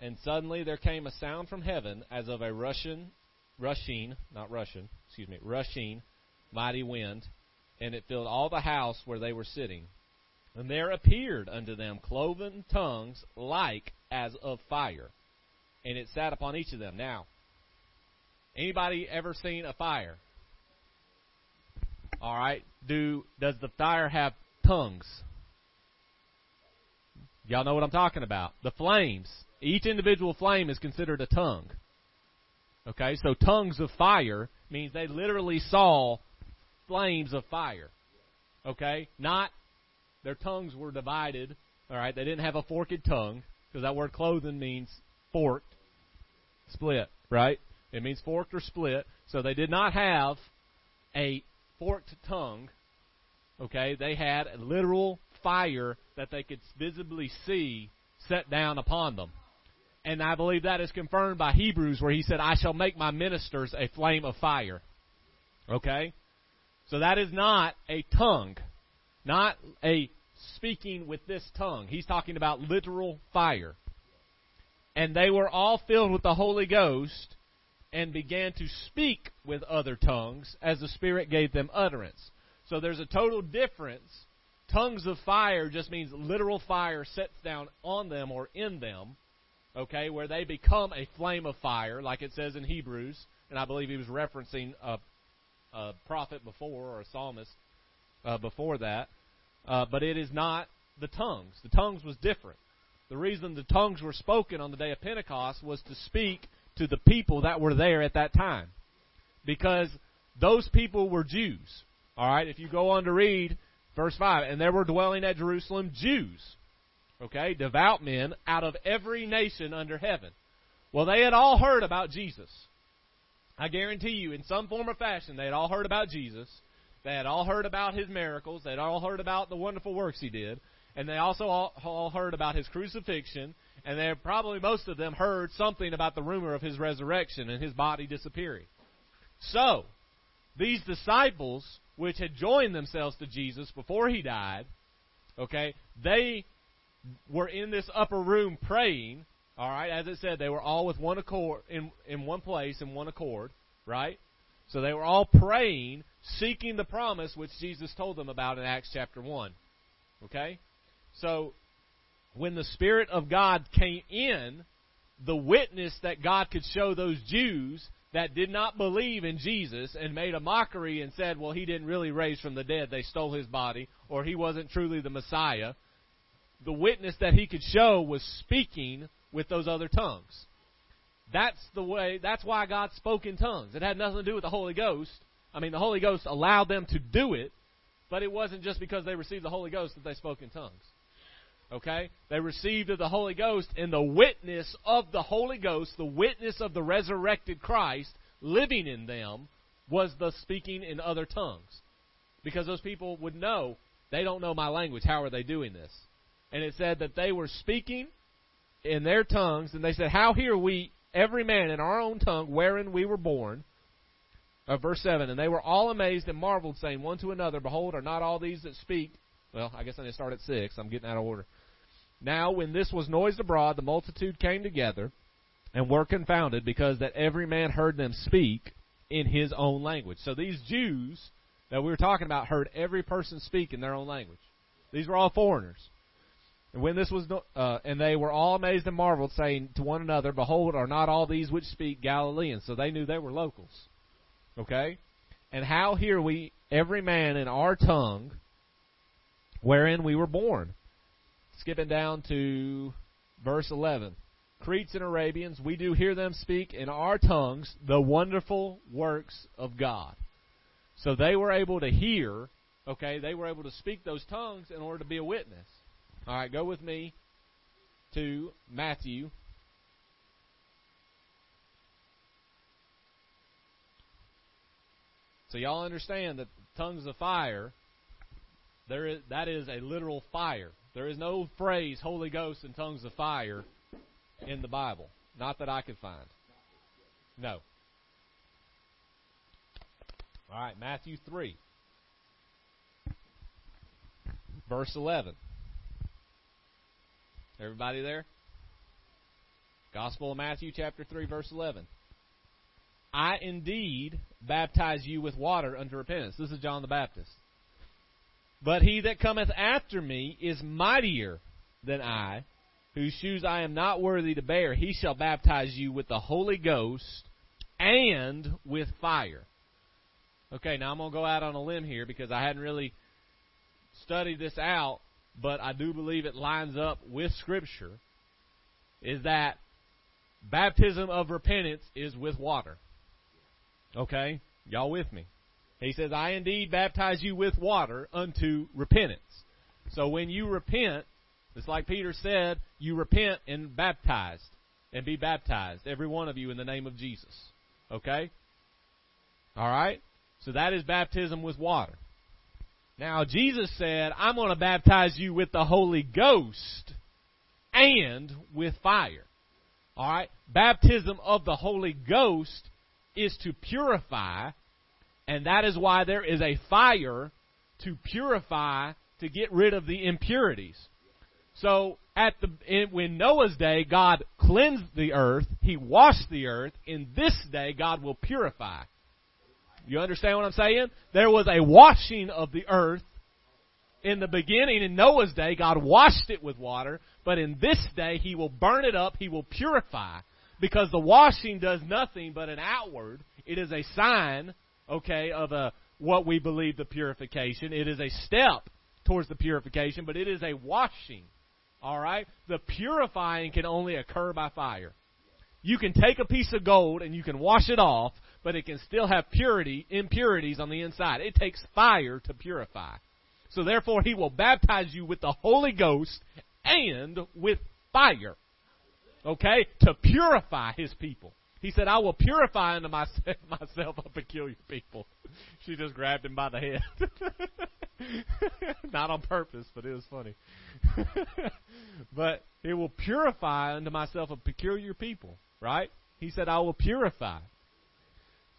And suddenly there came a sound from heaven as of a Russian, rushing, not Russian, excuse me, rushing, mighty wind, and it filled all the house where they were sitting. And there appeared unto them cloven tongues like as of fire, and it sat upon each of them. Now, anybody ever seen a fire? All right. Do does the fire have tongues? Y'all know what I'm talking about. The flames. Each individual flame is considered a tongue. Okay, so tongues of fire means they literally saw flames of fire. Okay, not their tongues were divided. All right, they didn't have a forked tongue because that word cloven means forked, split. Right, it means forked or split. So they did not have a forked tongue. Okay, they had a literal fire that they could visibly see set down upon them. And I believe that is confirmed by Hebrews where he said, I shall make my ministers a flame of fire. Okay? So that is not a tongue. Not a speaking with this tongue. He's talking about literal fire. And they were all filled with the Holy Ghost and began to speak with other tongues as the Spirit gave them utterance. So there's a total difference. Tongues of fire just means literal fire sets down on them or in them, okay, where they become a flame of fire, like it says in Hebrews, and I believe he was referencing a, a prophet before or a psalmist uh, before that. Uh, but it is not the tongues. The tongues was different. The reason the tongues were spoken on the day of Pentecost was to speak to the people that were there at that time. Because those people were Jews. Alright, if you go on to read verse 5, and there were dwelling at Jerusalem Jews. Okay, devout men out of every nation under heaven. Well, they had all heard about Jesus. I guarantee you, in some form or fashion, they had all heard about Jesus. They had all heard about his miracles. They had all heard about the wonderful works he did. And they also all, all heard about his crucifixion and they probably most of them heard something about the rumor of his resurrection and his body disappearing. So, these disciples, which had joined themselves to Jesus before he died, okay, they were in this upper room praying. All right, as it said, they were all with one accord in in one place in one accord, right? So they were all praying, seeking the promise which Jesus told them about in Acts chapter one. Okay, so when the Spirit of God came in, the witness that God could show those Jews that did not believe in Jesus and made a mockery and said, well, he didn't really raise from the dead, they stole his body, or he wasn't truly the Messiah, the witness that he could show was speaking with those other tongues. That's the way, that's why God spoke in tongues. It had nothing to do with the Holy Ghost. I mean, the Holy Ghost allowed them to do it, but it wasn't just because they received the Holy Ghost that they spoke in tongues. Okay? They received of the Holy Ghost, and the witness of the Holy Ghost, the witness of the resurrected Christ living in them, was the speaking in other tongues. Because those people would know, they don't know my language. How are they doing this? And it said that they were speaking in their tongues, and they said, How hear we every man in our own tongue wherein we were born? Uh, verse 7 And they were all amazed and marveled, saying one to another, Behold, are not all these that speak? Well, I guess I need to start at 6. I'm getting out of order. Now, when this was noised abroad, the multitude came together and were confounded because that every man heard them speak in his own language. So these Jews that we were talking about heard every person speak in their own language. These were all foreigners. And when this was, uh, and they were all amazed and marveled, saying to one another, Behold, are not all these which speak Galileans? So they knew they were locals. Okay? And how hear we every man in our tongue wherein we were born? Skipping down to verse 11. Cretes and Arabians, we do hear them speak in our tongues the wonderful works of God. So they were able to hear, okay, they were able to speak those tongues in order to be a witness. All right, go with me to Matthew. So y'all understand that tongues of fire, there is, that is a literal fire. There is no phrase Holy Ghost and tongues of fire in the Bible. Not that I could find. No. All right, Matthew 3, verse 11. Everybody there? Gospel of Matthew, chapter 3, verse 11. I indeed baptize you with water unto repentance. This is John the Baptist. But he that cometh after me is mightier than I, whose shoes I am not worthy to bear. He shall baptize you with the Holy Ghost and with fire. Okay, now I'm going to go out on a limb here because I hadn't really studied this out but I do believe it lines up with Scripture, is that baptism of repentance is with water. Okay? Y'all with me? He says, I indeed baptize you with water unto repentance. So when you repent, it's like Peter said, you repent and baptized and be baptized, every one of you in the name of Jesus. Okay? Alright? So that is baptism with water. Now, Jesus said, I'm going to baptize you with the Holy Ghost and with fire. Alright? Baptism of the Holy Ghost is to purify, and that is why there is a fire to purify, to get rid of the impurities. So, at the, in, when Noah's day, God cleansed the earth, He washed the earth. In this day, God will purify. You understand what I'm saying? There was a washing of the earth in the beginning in Noah's day. God washed it with water, but in this day He will burn it up. He will purify because the washing does nothing but an outward. It is a sign, okay, of a what we believe the purification. It is a step towards the purification, but it is a washing. All right? The purifying can only occur by fire. You can take a piece of gold and you can wash it off, but it can still have purity, impurities on the inside. It takes fire to purify. So therefore, he will baptize you with the Holy Ghost and with fire. Okay? To purify his people. He said, I will purify unto myself, myself a peculiar people. She just grabbed him by the head. Not on purpose, but it was funny. but it will purify unto myself a peculiar people, right? He said, I will purify.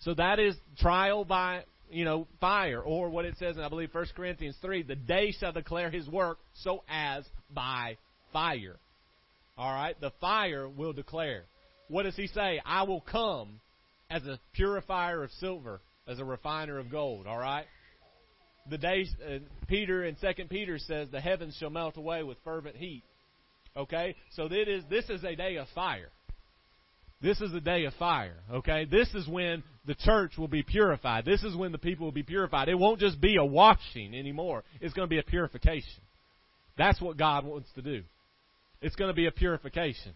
So that is trial by, you know, fire, or what it says in, I believe, 1 Corinthians 3, the day shall declare his work so as by fire. Alright? The fire will declare. What does he say? I will come as a purifier of silver, as a refiner of gold. Alright? The day, uh, Peter in Second Peter says, the heavens shall melt away with fervent heat. Okay? So this is, this is a day of fire. This is a day of fire, okay? This is when the church will be purified. This is when the people will be purified. It won't just be a washing anymore. It's going to be a purification. That's what God wants to do. It's going to be a purification.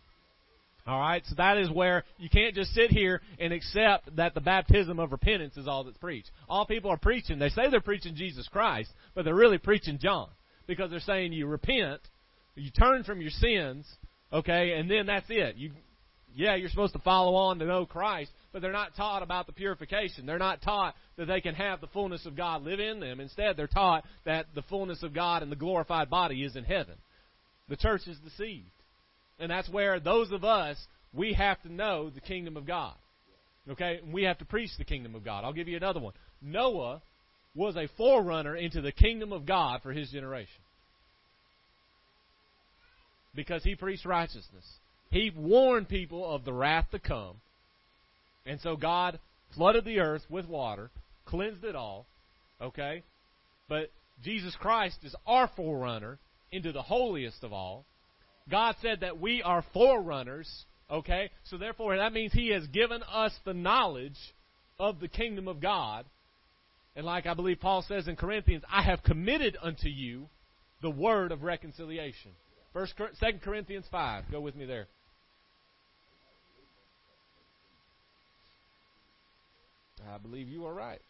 Alright, so that is where you can't just sit here and accept that the baptism of repentance is all that's preached. All people are preaching, they say they're preaching Jesus Christ, but they're really preaching John. Because they're saying you repent, you turn from your sins, okay, and then that's it. You yeah, you're supposed to follow on to know Christ, but they're not taught about the purification. They're not taught that they can have the fullness of God live in them. Instead, they're taught that the fullness of God and the glorified body is in heaven. The church is deceived. And that's where those of us, we have to know the kingdom of God. Okay? We have to preach the kingdom of God. I'll give you another one. Noah was a forerunner into the kingdom of God for his generation. Because he preached righteousness. He warned people of the wrath to come. And so God flooded the earth with water, cleansed it all. Okay? But Jesus Christ is our forerunner into the holiest of all. God said that we are forerunners, okay? So therefore, that means He has given us the knowledge of the kingdom of God. And like I believe Paul says in Corinthians, I have committed unto you the word of reconciliation. First, Second Corinthians 5. Go with me there. I believe you are right.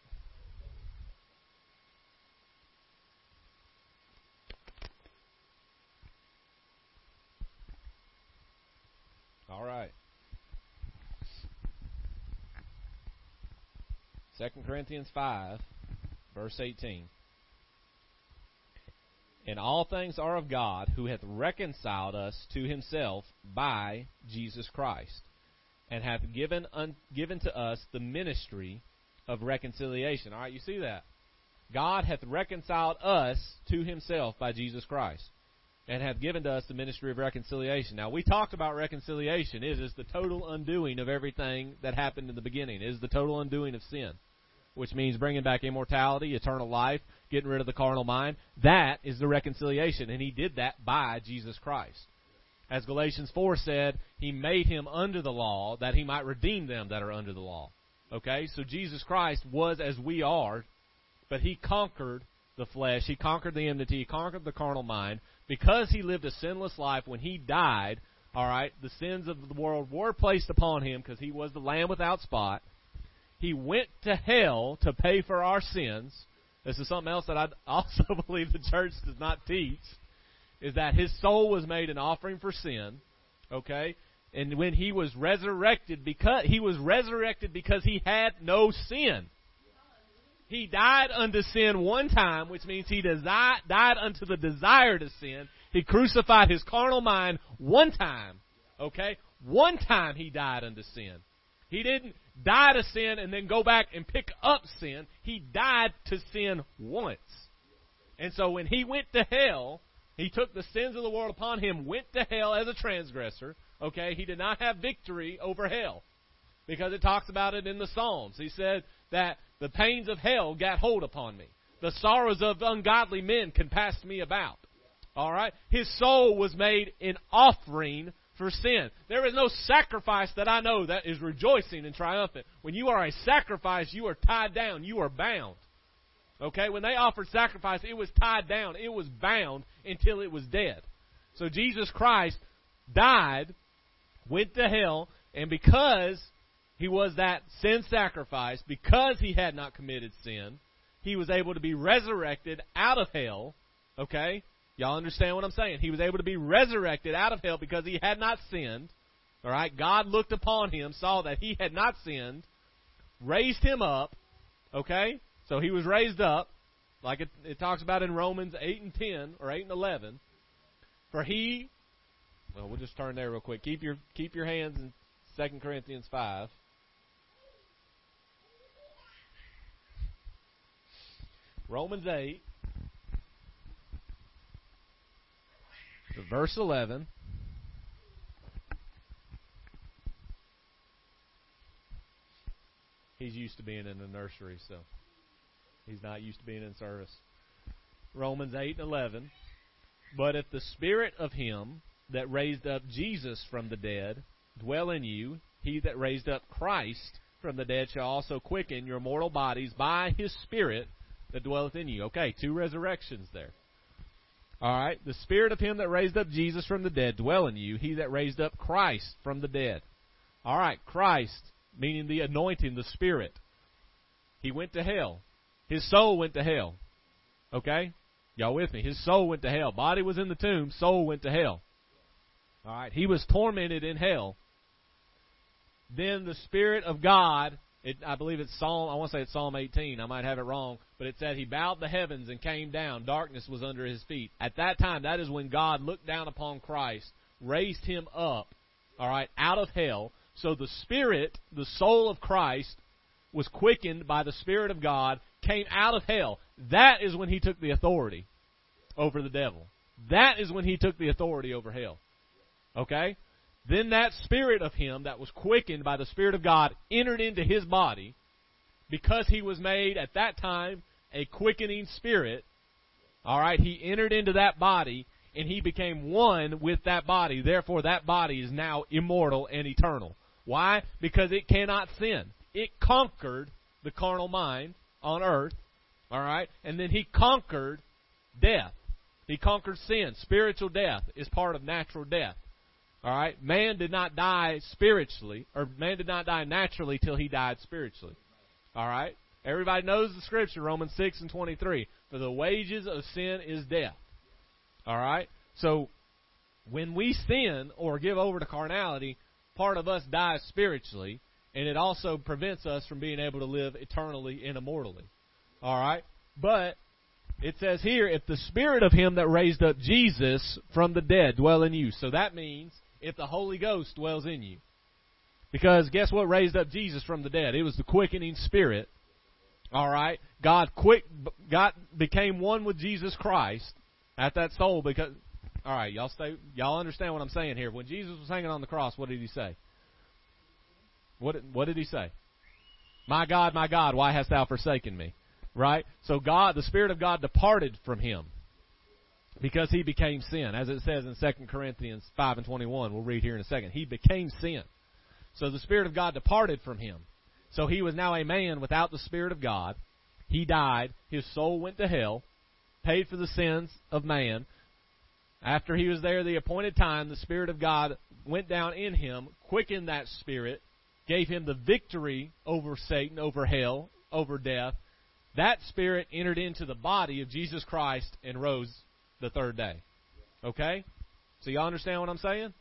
All right. 2 Corinthians 5, verse 18. And all things are of God, who hath reconciled us to himself by Jesus Christ, and hath given, un, given to us the ministry of reconciliation. All right, you see that? God hath reconciled us to himself by Jesus Christ and have given to us the ministry of reconciliation. Now, we talked about reconciliation. Is It is the total undoing of everything that happened in the beginning. It is the total undoing of sin, which means bringing back immortality, eternal life, getting rid of the carnal mind. That is the reconciliation, and He did that by Jesus Christ. As Galatians 4 said, He made Him under the law that He might redeem them that are under the law. Okay? So Jesus Christ was as we are, but He conquered the flesh. He conquered the enmity. He conquered the carnal mind because he lived a sinless life when he died, all right, the sins of the world were placed upon him because he was the lamb without spot. He went to hell to pay for our sins. This is something else that I also believe the church does not teach is that his soul was made an offering for sin, okay? And when he was resurrected because he was resurrected because he had no sin. He died unto sin one time, which means he desi- died unto the desire to sin. He crucified his carnal mind one time. Okay? One time he died unto sin. He didn't die to sin and then go back and pick up sin. He died to sin once. And so when he went to hell, he took the sins of the world upon him, went to hell as a transgressor. Okay? He did not have victory over hell. Because it talks about it in the Psalms. He said that the pains of hell got hold upon me. The sorrows of ungodly men compassed me about. All right? His soul was made an offering for sin. There is no sacrifice that I know that is rejoicing and triumphant. When you are a sacrifice, you are tied down. You are bound. Okay? When they offered sacrifice, it was tied down. It was bound until it was dead. So Jesus Christ died, went to hell, and because he was that sin sacrifice because he had not committed sin. He was able to be resurrected out of hell. Okay? Y'all understand what I'm saying? He was able to be resurrected out of hell because he had not sinned. All right? God looked upon him, saw that he had not sinned, raised him up. Okay? So he was raised up, like it, it talks about in Romans 8 and 10, or 8 and 11. For he, well, we'll just turn there real quick. Keep your keep your hands in 2 Corinthians 5. Romans 8, verse 11. He's used to being in the nursery, so he's not used to being in service. Romans 8 and 11. But if the spirit of him that raised up Jesus from the dead dwell in you, he that raised up Christ from the dead shall also quicken your mortal bodies by his spirit that dwelleth in you. Okay, two resurrections there. All right, the spirit of him that raised up Jesus from the dead dwell in you. He that raised up Christ from the dead. All right, Christ meaning the anointing, the spirit. He went to hell. His soul went to hell. Okay, y'all with me? His soul went to hell. Body was in the tomb. Soul went to hell. All right, he was tormented in hell. Then the spirit of God it, I believe it's Psalm. I want to say it's Psalm 18. I might have it wrong, but it said he bowed the heavens and came down. Darkness was under his feet. At that time, that is when God looked down upon Christ, raised him up, all right, out of hell. So the spirit, the soul of Christ, was quickened by the Spirit of God, came out of hell. That is when he took the authority over the devil. That is when he took the authority over hell. Okay? Then that spirit of him that was quickened by the Spirit of God entered into his body because he was made at that time a quickening spirit. All right, he entered into that body. and he became one with that body. Therefore, that body is now immortal and eternal. Why? Because it cannot sin. It conquered the carnal mind on earth, alright? And then he conquered death. He conquered sin. Spiritual death is part of natural death. Alright? Man did not die spiritually, or man did not die naturally till he died spiritually. Alright? Everybody knows the scripture, Romans 6 and 23. For the wages of sin is death. Alright? So, when we sin or give over to carnality, part of us dies spiritually, and it also prevents us from being able to live eternally and immortally. Alright? But, it says here, if the spirit of him that raised up Jesus from the dead dwell in you. So that means if the Holy Ghost dwells in you. Because guess what raised up Jesus from the dead? It was the quickening spirit. Alright? God quick, God became one with Jesus Christ at that soul because, alright, y'all stay, y'all understand what I'm saying here. When Jesus was hanging on the cross, what did he say? What, what did he say? My God, my God, why hast thou forsaken me? Right? So God, the Spirit of God departed from him because he became sin. As it says in 2 Corinthians 5 and 21, we'll read here in a second. He became sin. So the Spirit of God departed from him. So he was now a man without the Spirit of God. He died. His soul went to hell, paid for the sins of man. After he was there the appointed time, the Spirit of God went down in him, quickened that spirit, gave him the victory over Satan, over hell, over death, that spirit entered into the body of Jesus Christ and rose the third day. Okay? So y'all understand what I'm saying?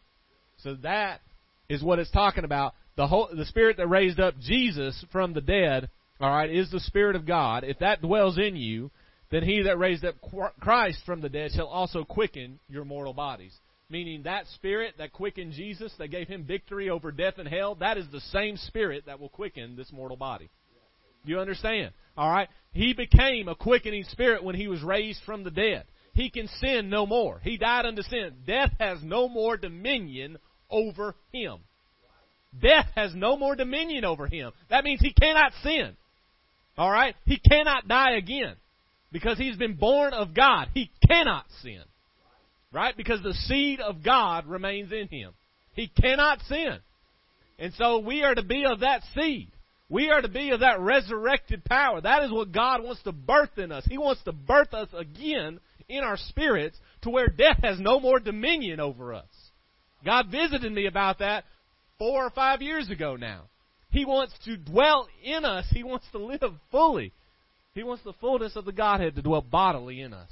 So that is what it's talking about. The whole the spirit that raised up Jesus from the dead, all right, is the spirit of God. If that dwells in you, then he that raised up Christ from the dead shall also quicken your mortal bodies. Meaning that spirit that quickened Jesus, that gave him victory over death and hell, that is the same spirit that will quicken this mortal body. You understand? Alright? He became a quickening spirit when he was raised from the dead. He can sin no more. He died unto sin. Death has no more dominion over him. Death has no more dominion over him. That means he cannot sin. Alright? He cannot die again. Because he's been born of God. He cannot sin. Right? Because the seed of God remains in him. He cannot sin. And so we are to be of that seed. We are to be of that resurrected power. That is what God wants to birth in us. He wants to birth us again in our spirits to where death has no more dominion over us. God visited me about that four or five years ago now. He wants to dwell in us. He wants to live fully. He wants the fullness of the Godhead to dwell bodily in us.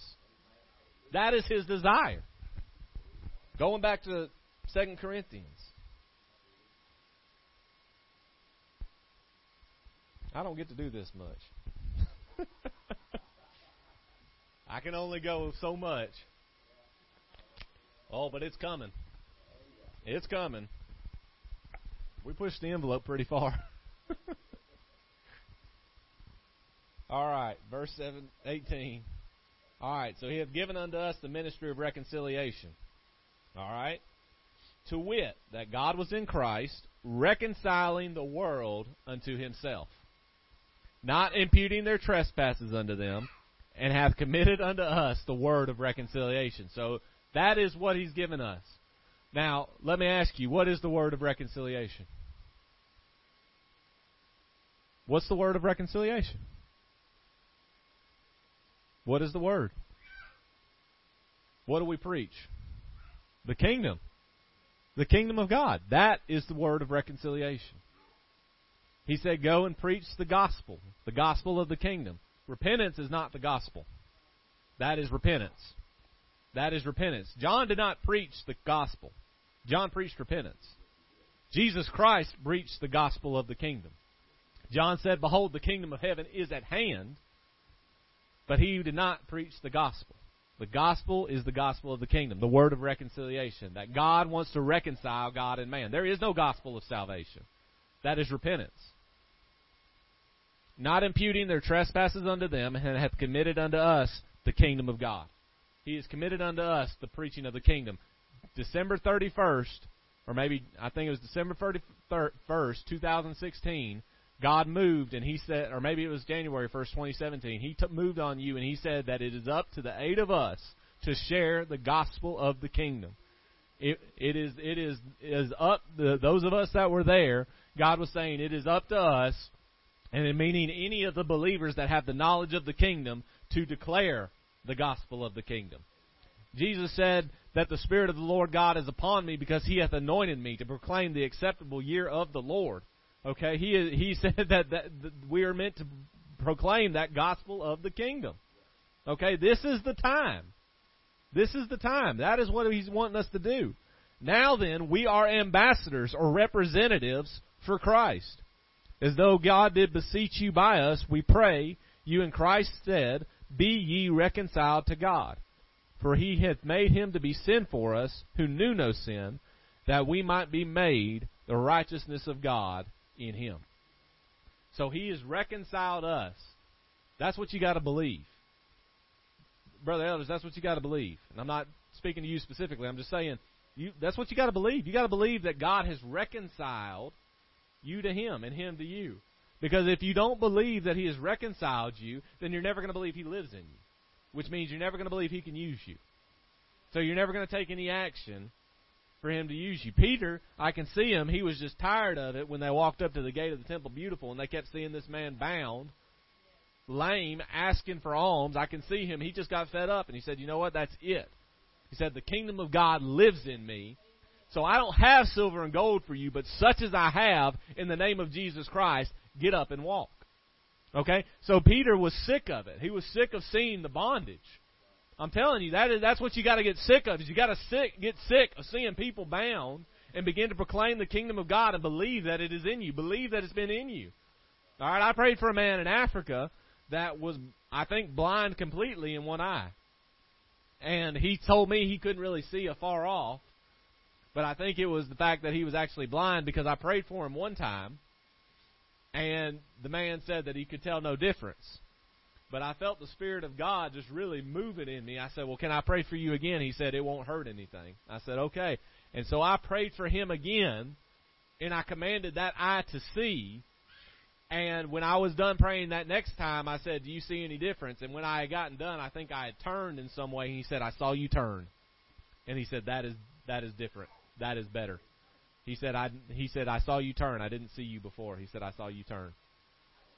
That is His desire. Going back to 2 Corinthians. I don't get to do this much. I can only go so much. Oh, but it's coming. It's coming. We pushed the envelope pretty far. All right, verse 7, 18. All right, so he hath given unto us the ministry of reconciliation. All right? To wit, that God was in Christ, reconciling the world unto himself not imputing their trespasses unto them, and hath committed unto us the word of reconciliation. So that is what he's given us. Now, let me ask you, what is the word of reconciliation? What's the word of reconciliation? What is the word? What do we preach? The kingdom. The kingdom of God. That is the word of reconciliation. He said, Go and preach the gospel, the gospel of the kingdom. Repentance is not the gospel. That is repentance. That is repentance. John did not preach the gospel. John preached repentance. Jesus Christ preached the gospel of the kingdom. John said, Behold, the kingdom of heaven is at hand, but he did not preach the gospel. The gospel is the gospel of the kingdom, the word of reconciliation, that God wants to reconcile God and man. There is no gospel of salvation. That is repentance not imputing their trespasses unto them, and hath committed unto us the kingdom of God. He has committed unto us the preaching of the kingdom. December 31st, or maybe, I think it was December 31st, 2016, God moved and He said, or maybe it was January 1st, 2017, He t- moved on you and He said that it is up to the eight of us to share the gospel of the kingdom. It, it is it is is up the, those of us that were there. God was saying it is up to us, and in meaning any of the believers that have the knowledge of the kingdom to declare the gospel of the kingdom. Jesus said that the Spirit of the Lord God is upon me because He hath anointed me to proclaim the acceptable year of the Lord. Okay, He He said that, that, that we are meant to proclaim that gospel of the kingdom. Okay, this is the time. This is the time. That is what He's wanting us to do. Now then, we are ambassadors or representatives for Christ. As though God did beseech you by us, we pray you in Christ's stead, be ye reconciled to God. For he hath made him to be sin for us, who knew no sin, that we might be made the righteousness of God in him. So he has reconciled us. That's what you got to believe. Brother Elders, that's what you got to believe. And I'm not speaking to you specifically. I'm just saying you, that's what you got to believe. You got to believe that God has reconciled you to him and him to you. Because if you don't believe that he has reconciled you, then you're never going to believe he lives in you which means you're never going to believe he can use you. So you're never going to take any action for him to use you. Peter, I can see him, he was just tired of it when they walked up to the gate of the temple beautiful and they kept seeing this man bound, lame, asking for alms. I can see him, he just got fed up and he said, You know what? That's it. He said, The kingdom of God lives in me. So I don't have silver and gold for you, but such as I have in the name of Jesus Christ, get up and walk. Okay? So Peter was sick of it. He was sick of seeing the bondage. I'm telling you, that is that's what you got to get sick of. Is you got to sick get sick of seeing people bound and begin to proclaim the kingdom of God and believe that it is in you. Believe that it's been in you. All right, I prayed for a man in Africa that was I think blind completely in one eye. And he told me he couldn't really see afar off. But I think it was the fact that he was actually blind because I prayed for him one time and the man said that he could tell no difference. But I felt the Spirit of God just really moving in me. I said, Well, can I pray for you again? He said, It won't hurt anything. I said, Okay. And so I prayed for him again, and I commanded that eye to see. And when I was done praying that next time, I said, Do you see any difference? And when I had gotten done, I think I had turned in some way. He said, I saw you turn. And he said, That is that is different. That is better. He said, I, he said, I saw you turn. I didn't see you before. He said, I saw you turn.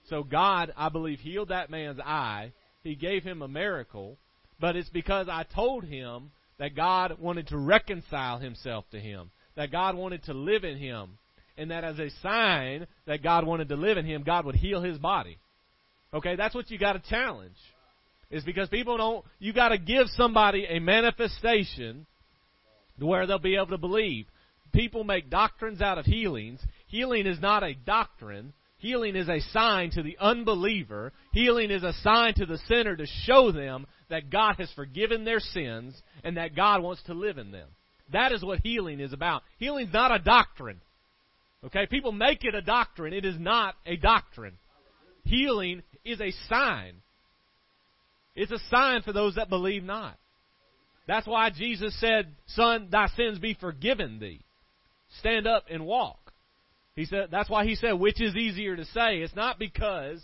So God, I believe, healed that man's eye. He gave him a miracle, but it's because I told him that God wanted to reconcile himself to him, that God wanted to live in him, and that as a sign that God wanted to live in him, God would heal his body. Okay, that's what you got to challenge. Is because people don't, you got to give somebody a manifestation where they'll be able to believe people make doctrines out of healings. Healing is not a doctrine. Healing is a sign to the unbeliever. Healing is a sign to the sinner to show them that God has forgiven their sins and that God wants to live in them. That is what healing is about. Healing's not a doctrine. Okay? People make it a doctrine. It is not a doctrine. Healing is a sign. It's a sign for those that believe not. That's why Jesus said, Son, thy sins be forgiven thee stand up and walk. He said that's why he said which is easier to say. It's not because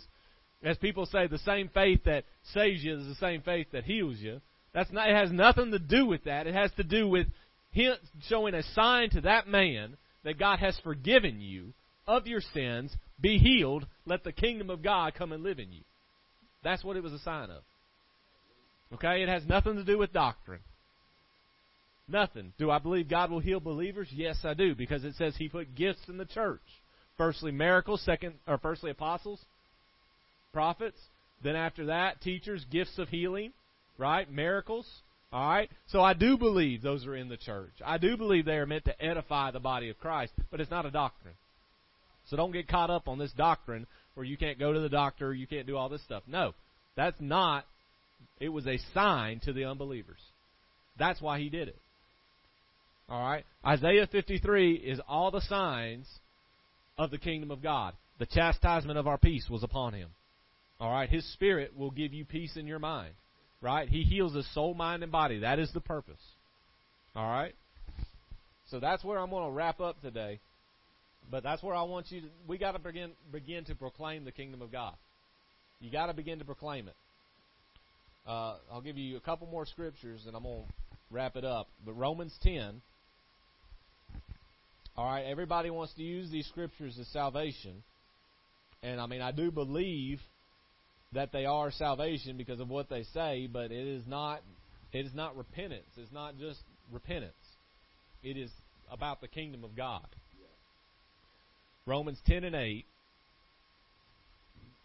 as people say the same faith that saves you is the same faith that heals you. That's not it has nothing to do with that. It has to do with him showing a sign to that man that God has forgiven you of your sins, be healed, let the kingdom of God come and live in you. That's what it was a sign of. Okay? It has nothing to do with doctrine. Nothing. Do I believe God will heal believers? Yes, I do, because it says He put gifts in the church. Firstly, miracles. Second, or firstly, apostles, prophets. Then after that, teachers, gifts of healing, right? Miracles. All right. So I do believe those are in the church. I do believe they are meant to edify the body of Christ, but it's not a doctrine. So don't get caught up on this doctrine where you can't go to the doctor, you can't do all this stuff. No, that's not. It was a sign to the unbelievers. That's why he did it. All right? Isaiah 53 is all the signs of the kingdom of God. The chastisement of our peace was upon him. All right? His spirit will give you peace in your mind. Right? He heals the soul, mind, and body. That is the purpose. All right? So that's where I'm going to wrap up today. But that's where I want you to we got to begin begin to proclaim the kingdom of God. You got to begin to proclaim it. Uh, I'll give you a couple more scriptures and I'm going to wrap it up. But Romans 10. All right, everybody wants to use these scriptures as salvation. And I mean, I do believe that they are salvation because of what they say, but it is not it is not repentance. It's not just repentance. It is about the kingdom of God. Romans 10 and 8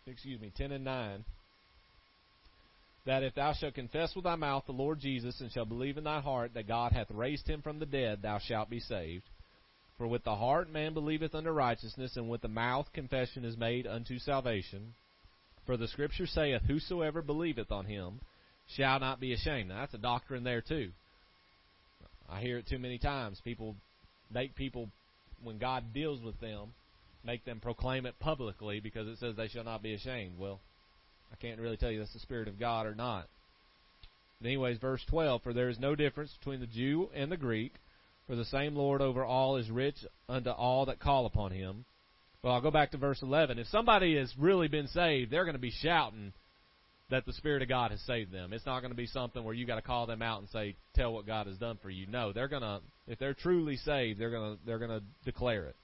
excuse me, 10 and 9 that if thou shalt confess with thy mouth the Lord Jesus and shalt believe in thy heart that God hath raised him from the dead, thou shalt be saved. For with the heart man believeth unto righteousness, and with the mouth confession is made unto salvation. For the Scripture saith, Whosoever believeth on him shall not be ashamed. Now, that's a doctrine there, too. I hear it too many times. People make people, when God deals with them, make them proclaim it publicly because it says they shall not be ashamed. Well, I can't really tell you that's the Spirit of God or not. But anyways, verse 12, For there is no difference between the Jew and the Greek, for the same Lord over all is rich unto all that call upon him. Well, I'll go back to verse 11. If somebody has really been saved, they're going to be shouting that the Spirit of God has saved them. It's not going to be something where you got to call them out and say, "Tell what God has done for you." No, they're going to if they're truly saved, they're going to they're going to declare it.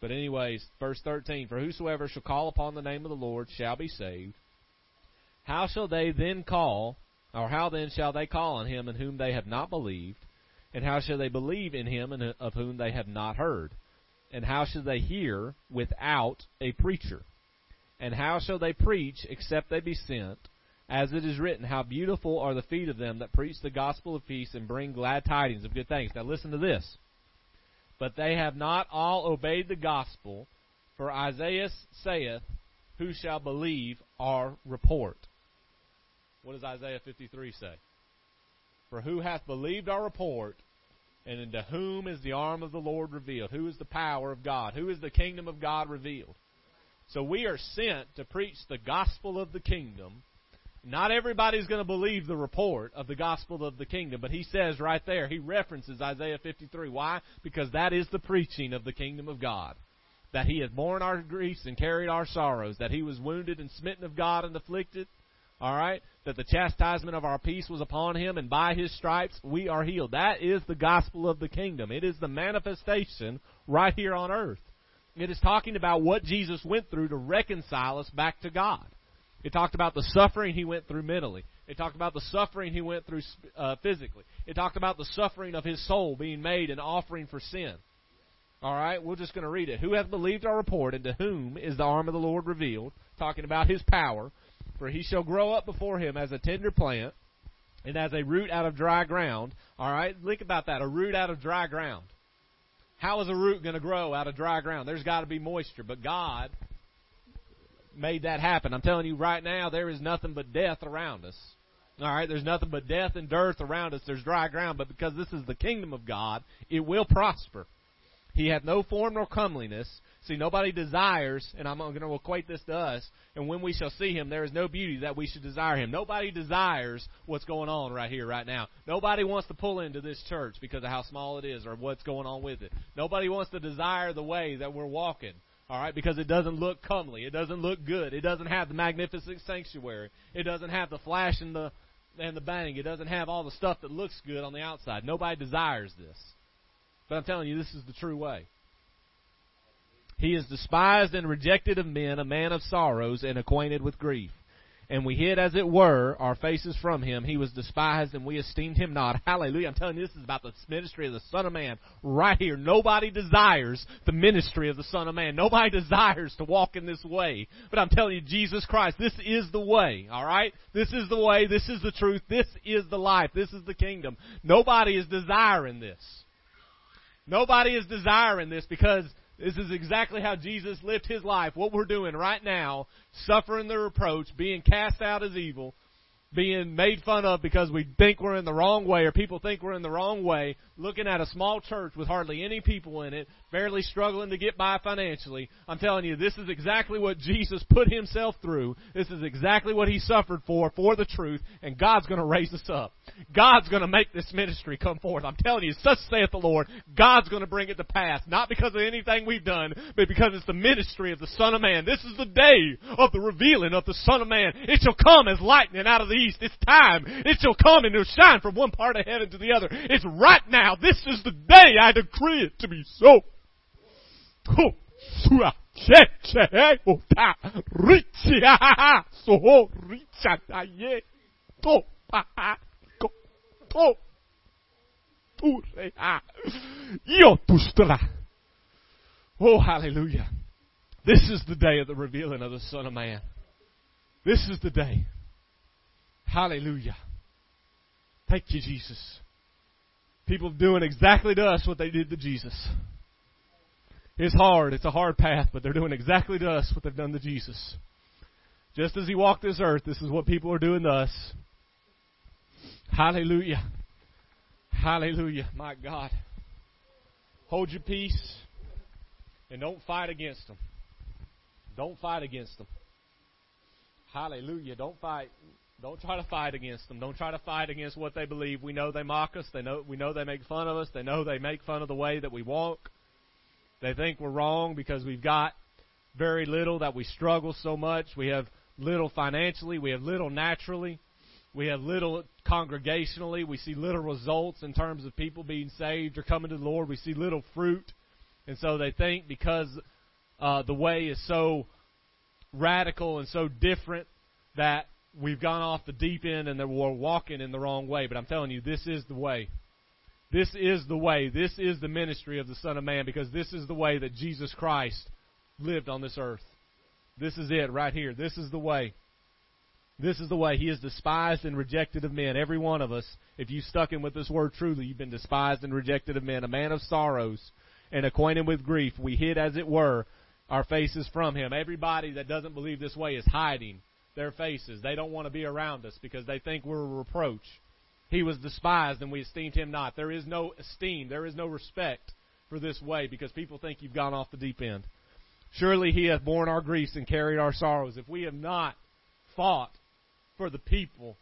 But anyways, verse 13, "For whosoever shall call upon the name of the Lord shall be saved." How shall they then call, or how then shall they call on him in whom they have not believed? And how shall they believe in him of whom they have not heard? And how shall they hear without a preacher? And how shall they preach except they be sent? As it is written, How beautiful are the feet of them that preach the gospel of peace and bring glad tidings of good things. Now listen to this. But they have not all obeyed the gospel, for Isaiah saith, Who shall believe our report? What does Isaiah 53 say? For who hath believed our report, and into whom is the arm of the Lord revealed? Who is the power of God? Who is the kingdom of God revealed? So we are sent to preach the gospel of the kingdom. Not everybody's going to believe the report of the gospel of the kingdom, but he says right there, he references Isaiah 53. Why? Because that is the preaching of the kingdom of God. That he had borne our griefs and carried our sorrows, that he was wounded and smitten of God and afflicted. All right? That the chastisement of our peace was upon him, and by his stripes we are healed. That is the gospel of the kingdom. It is the manifestation right here on earth. It is talking about what Jesus went through to reconcile us back to God. It talked about the suffering he went through mentally. It talked about the suffering he went through uh, physically. It talked about the suffering of his soul being made an offering for sin. All right, we're just going to read it. Who hath believed our report, and to whom is the arm of the Lord revealed? Talking about his power. For he shall grow up before him as a tender plant, and as a root out of dry ground. All right, think about that. A root out of dry ground. How is a root going to grow out of dry ground? There's got to be moisture, but God made that happen. I'm telling you right now, there is nothing but death around us. All right, there's nothing but death and dearth around us. There's dry ground, but because this is the kingdom of God, it will prosper. He hath no form nor comeliness. See, nobody desires, and I'm going to equate this to us, and when we shall see him, there is no beauty that we should desire him. Nobody desires what's going on right here, right now. Nobody wants to pull into this church because of how small it is or what's going on with it. Nobody wants to desire the way that we're walking. All right, because it doesn't look comely, it doesn't look good, it doesn't have the magnificent sanctuary, it doesn't have the flash and the and the bang, it doesn't have all the stuff that looks good on the outside. Nobody desires this. But I'm telling you, this is the true way. He is despised and rejected of men, a man of sorrows and acquainted with grief. And we hid, as it were, our faces from him. He was despised, and we esteemed him not. Hallelujah. I'm telling you, this is about the ministry of the Son of Man right here. Nobody desires the ministry of the Son of Man. Nobody desires to walk in this way. But I'm telling you, Jesus Christ, this is the way, alright? This is the way, this is the truth, this is the life, this is the kingdom. Nobody is desiring this. Nobody is desiring this because this is exactly how Jesus lived his life. What we're doing right now, suffering the reproach, being cast out as evil, being made fun of because we think we're in the wrong way or people think we're in the wrong way, looking at a small church with hardly any people in it, barely struggling to get by financially. I'm telling you, this is exactly what Jesus put himself through. This is exactly what he suffered for, for the truth, and God's going to raise us up. God's going to make this ministry come forth. I'm telling you, such saith the Lord, God's going to bring it to pass, not because of anything we've done, but because it's the ministry of the Son of Man. This is the day of the revealing of the Son of Man. It shall come as lightning out of the east. It's time. It shall come and it'll shine from one part of heaven to the other. It's right now. This is the day I decree it to be so. Oh, hallelujah. This is the day of the revealing of the Son of Man. This is the day. Hallelujah. Thank you, Jesus. People doing exactly to us what they did to Jesus. It's hard. It's a hard path, but they're doing exactly to us what they've done to Jesus. Just as he walked this earth, this is what people are doing to us. Hallelujah. Hallelujah. My God. Hold your peace and don't fight against them. Don't fight against them. Hallelujah. Don't fight. Don't try to fight against them. Don't try to fight against what they believe. We know they mock us. They know we know they make fun of us. They know they make fun of the way that we walk. They think we're wrong because we've got very little that we struggle so much. We have little financially, we have little naturally, we have little congregationally. We see little results in terms of people being saved or coming to the Lord. We see little fruit. And so they think because uh, the way is so radical and so different that we've gone off the deep end and that we're walking in the wrong way. But I'm telling you, this is the way. This is the way. This is the ministry of the Son of Man because this is the way that Jesus Christ lived on this earth. This is it right here. This is the way. This is the way. He is despised and rejected of men. Every one of us, if you stuck in with this word truly, you've been despised and rejected of men. A man of sorrows and acquainted with grief. We hid, as it were, our faces from him. Everybody that doesn't believe this way is hiding their faces. They don't want to be around us because they think we're a reproach. He was despised and we esteemed him not. There is no esteem, there is no respect for this way because people think you've gone off the deep end. Surely he hath borne our griefs and carried our sorrows. If we have not fought for the people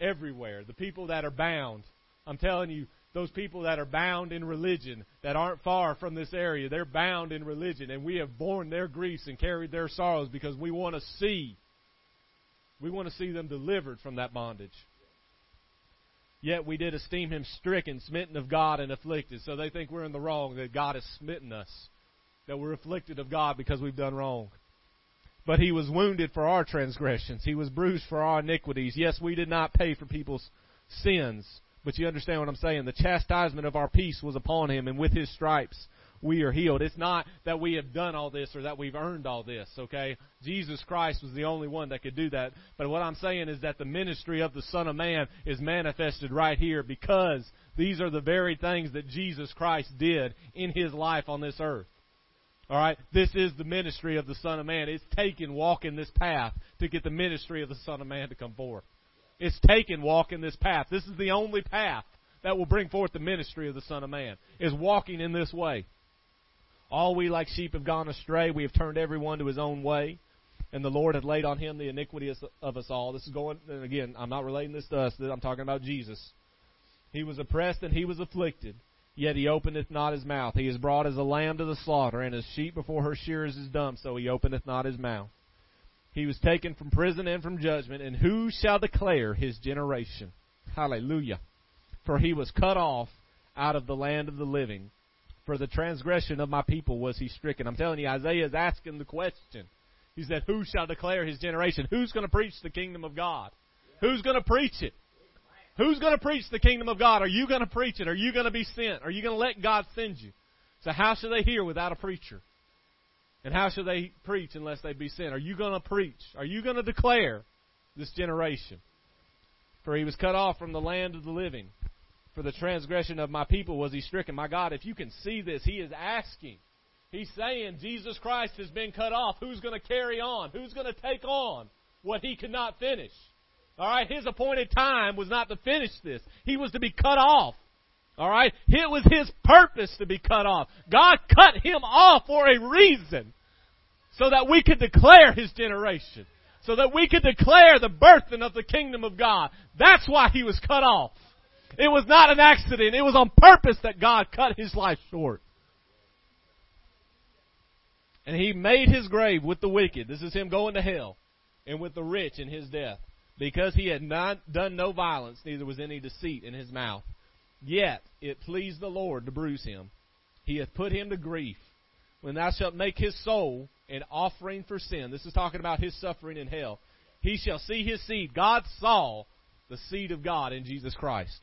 everywhere, the people that are bound, I'm telling you, those people that are bound in religion, that aren't far from this area, they're bound in religion, and we have borne their griefs and carried their sorrows because we want to see, we want to see them delivered from that bondage. Yet we did esteem him stricken, smitten of God, and afflicted. So they think we're in the wrong, that God has smitten us, that we're afflicted of God because we've done wrong. But he was wounded for our transgressions, he was bruised for our iniquities. Yes, we did not pay for people's sins. But you understand what I'm saying? The chastisement of our peace was upon him, and with his stripes we are healed. It's not that we have done all this or that we've earned all this, okay? Jesus Christ was the only one that could do that. But what I'm saying is that the ministry of the Son of Man is manifested right here because these are the very things that Jesus Christ did in his life on this earth. All right, this is the ministry of the Son of Man. It's taken walking this path to get the ministry of the Son of Man to come forth. It's taken walking this path. This is the only path that will bring forth the ministry of the Son of Man, is walking in this way. All we like sheep have gone astray. We have turned everyone to his own way. And the Lord hath laid on him the iniquity of us all. This is going, and again, I'm not relating this to us. I'm talking about Jesus. He was oppressed and he was afflicted. Yet he openeth not his mouth. He is brought as a lamb to the slaughter, and as sheep before her shearers is dumb, so he openeth not his mouth. He was taken from prison and from judgment, and who shall declare his generation? Hallelujah. For he was cut off out of the land of the living. For the transgression of my people was he stricken. I'm telling you, Isaiah is asking the question. He said, Who shall declare his generation? Who's going to preach the kingdom of God? Who's going to preach it? Who's going to preach the kingdom of God? Are you going to preach it? Are you going to be sent? Are you going to let God send you? So how shall they hear without a preacher? And how shall they preach unless they be sent? Are you going to preach? Are you going to declare this generation? For he was cut off from the land of the living. For the transgression of my people was he stricken. My God, if you can see this, he is asking. He's saying Jesus Christ has been cut off. Who's going to carry on? Who's going to take on what he could not finish? All right, his appointed time was not to finish this. He was to be cut off. All right, it was his purpose to be cut off. God cut him off for a reason so that we could declare His generation. So that we could declare the birthing of the kingdom of God. That's why He was cut off. It was not an accident. It was on purpose that God cut His life short. And He made His grave with the wicked. This is Him going to hell. And with the rich in His death. because he had not done no violence, neither was any deceit in his mouth. Yet it pleased the Lord to bruise him. He hath put him to grief. When thou shalt make his soul an offering for sin, this is talking about his suffering in hell, he shall see his seed. God saw the seed of God in Jesus Christ.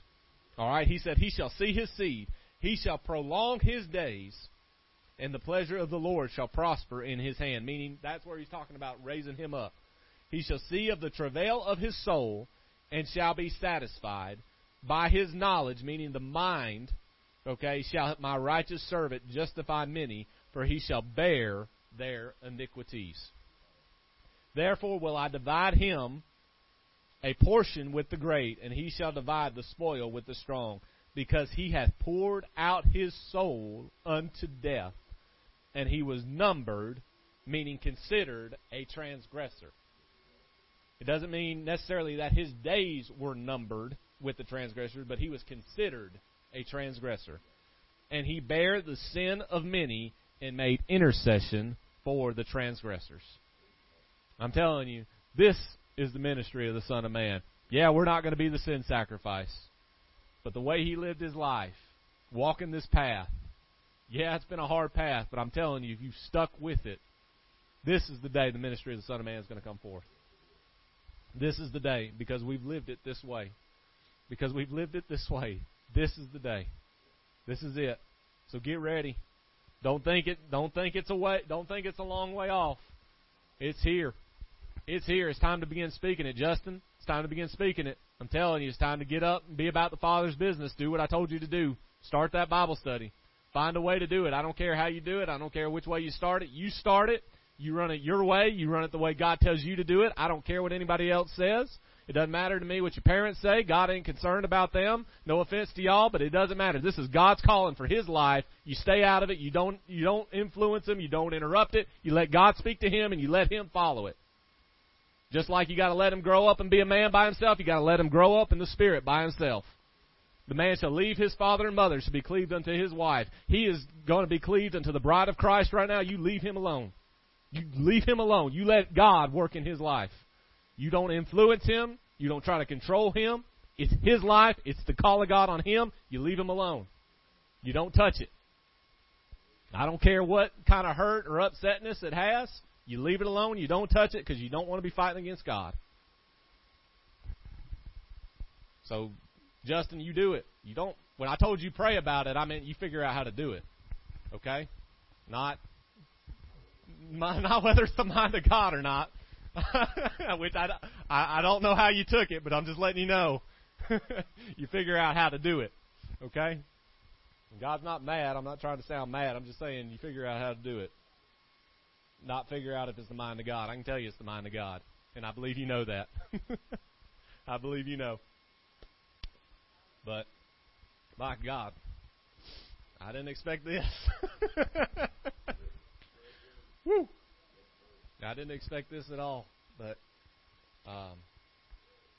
Alright, he said, He shall see his seed. He shall prolong his days, and the pleasure of the Lord shall prosper in his hand. Meaning, that's where he's talking about raising him up. He shall see of the travail of his soul, and shall be satisfied. By his knowledge, meaning the mind, okay, shall my righteous servant justify many, for he shall bear their iniquities. Therefore will I divide him a portion with the great, and he shall divide the spoil with the strong, because he hath poured out his soul unto death, and he was numbered, meaning considered, a transgressor. It doesn't mean necessarily that his days were numbered with the transgressors, but he was considered a transgressor. And he bare the sin of many and made intercession for the transgressors. I'm telling you, this is the ministry of the Son of Man. Yeah, we're not going to be the sin sacrifice. But the way he lived his life, walking this path, yeah, it's been a hard path, but I'm telling you, if you've stuck with it, this is the day the ministry of the Son of Man is going to come forth. This is the day because we've lived it this way. Because we've lived it this way. This is the day. This is it. So get ready. Don't think it don't think it's a way don't think it's a long way off. It's here. It's here. It's time to begin speaking it, Justin. It's time to begin speaking it. I'm telling you, it's time to get up and be about the Father's business. Do what I told you to do. Start that Bible study. Find a way to do it. I don't care how you do it. I don't care which way you start it. You start it. You run it your way. You run it the way God tells you to do it. I don't care what anybody else says. It doesn't matter to me what your parents say. God ain't concerned about them. No offense to y'all, but it doesn't matter. This is God's calling for His life. You stay out of it. You don't, you don't influence Him. You don't interrupt it. You let God speak to Him and you let Him follow it. Just like you gotta let him grow up and be a man by himself, you gotta let him grow up in the spirit by himself. The man shall leave his father and mother, shall be cleaved unto his wife. He is going to be cleaved unto the bride of Christ right now. You leave him alone. You leave him alone. You let God work in his life. You don't influence him. You don't try to control him. It's his life. It's the call of God on him. You leave him alone. You don't touch it. I don't care what kind of hurt or upsetness it has. You leave it alone. You don't touch it because you don't want to be fighting against God. So, Justin, you do it. You don't. When I told you pray about it, I meant you figure out how to do it. Okay, not not whether it's the mind of God or not. Which I, I I don't know how you took it, but I'm just letting you know. you figure out how to do it. Okay. God's not mad. I'm not trying to sound mad. I'm just saying you figure out how to do it not figure out if it's the mind of God. I can tell you it's the mind of God. And I believe you know that. I believe you know. But, my God, I didn't expect this. Woo! I didn't expect this at all. But, um,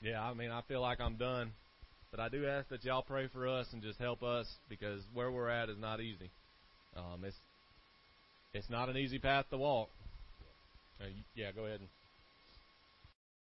yeah, I mean, I feel like I'm done. But I do ask that y'all pray for us and just help us because where we're at is not easy. Um, it's it's not an easy path to walk. Uh, yeah, go ahead and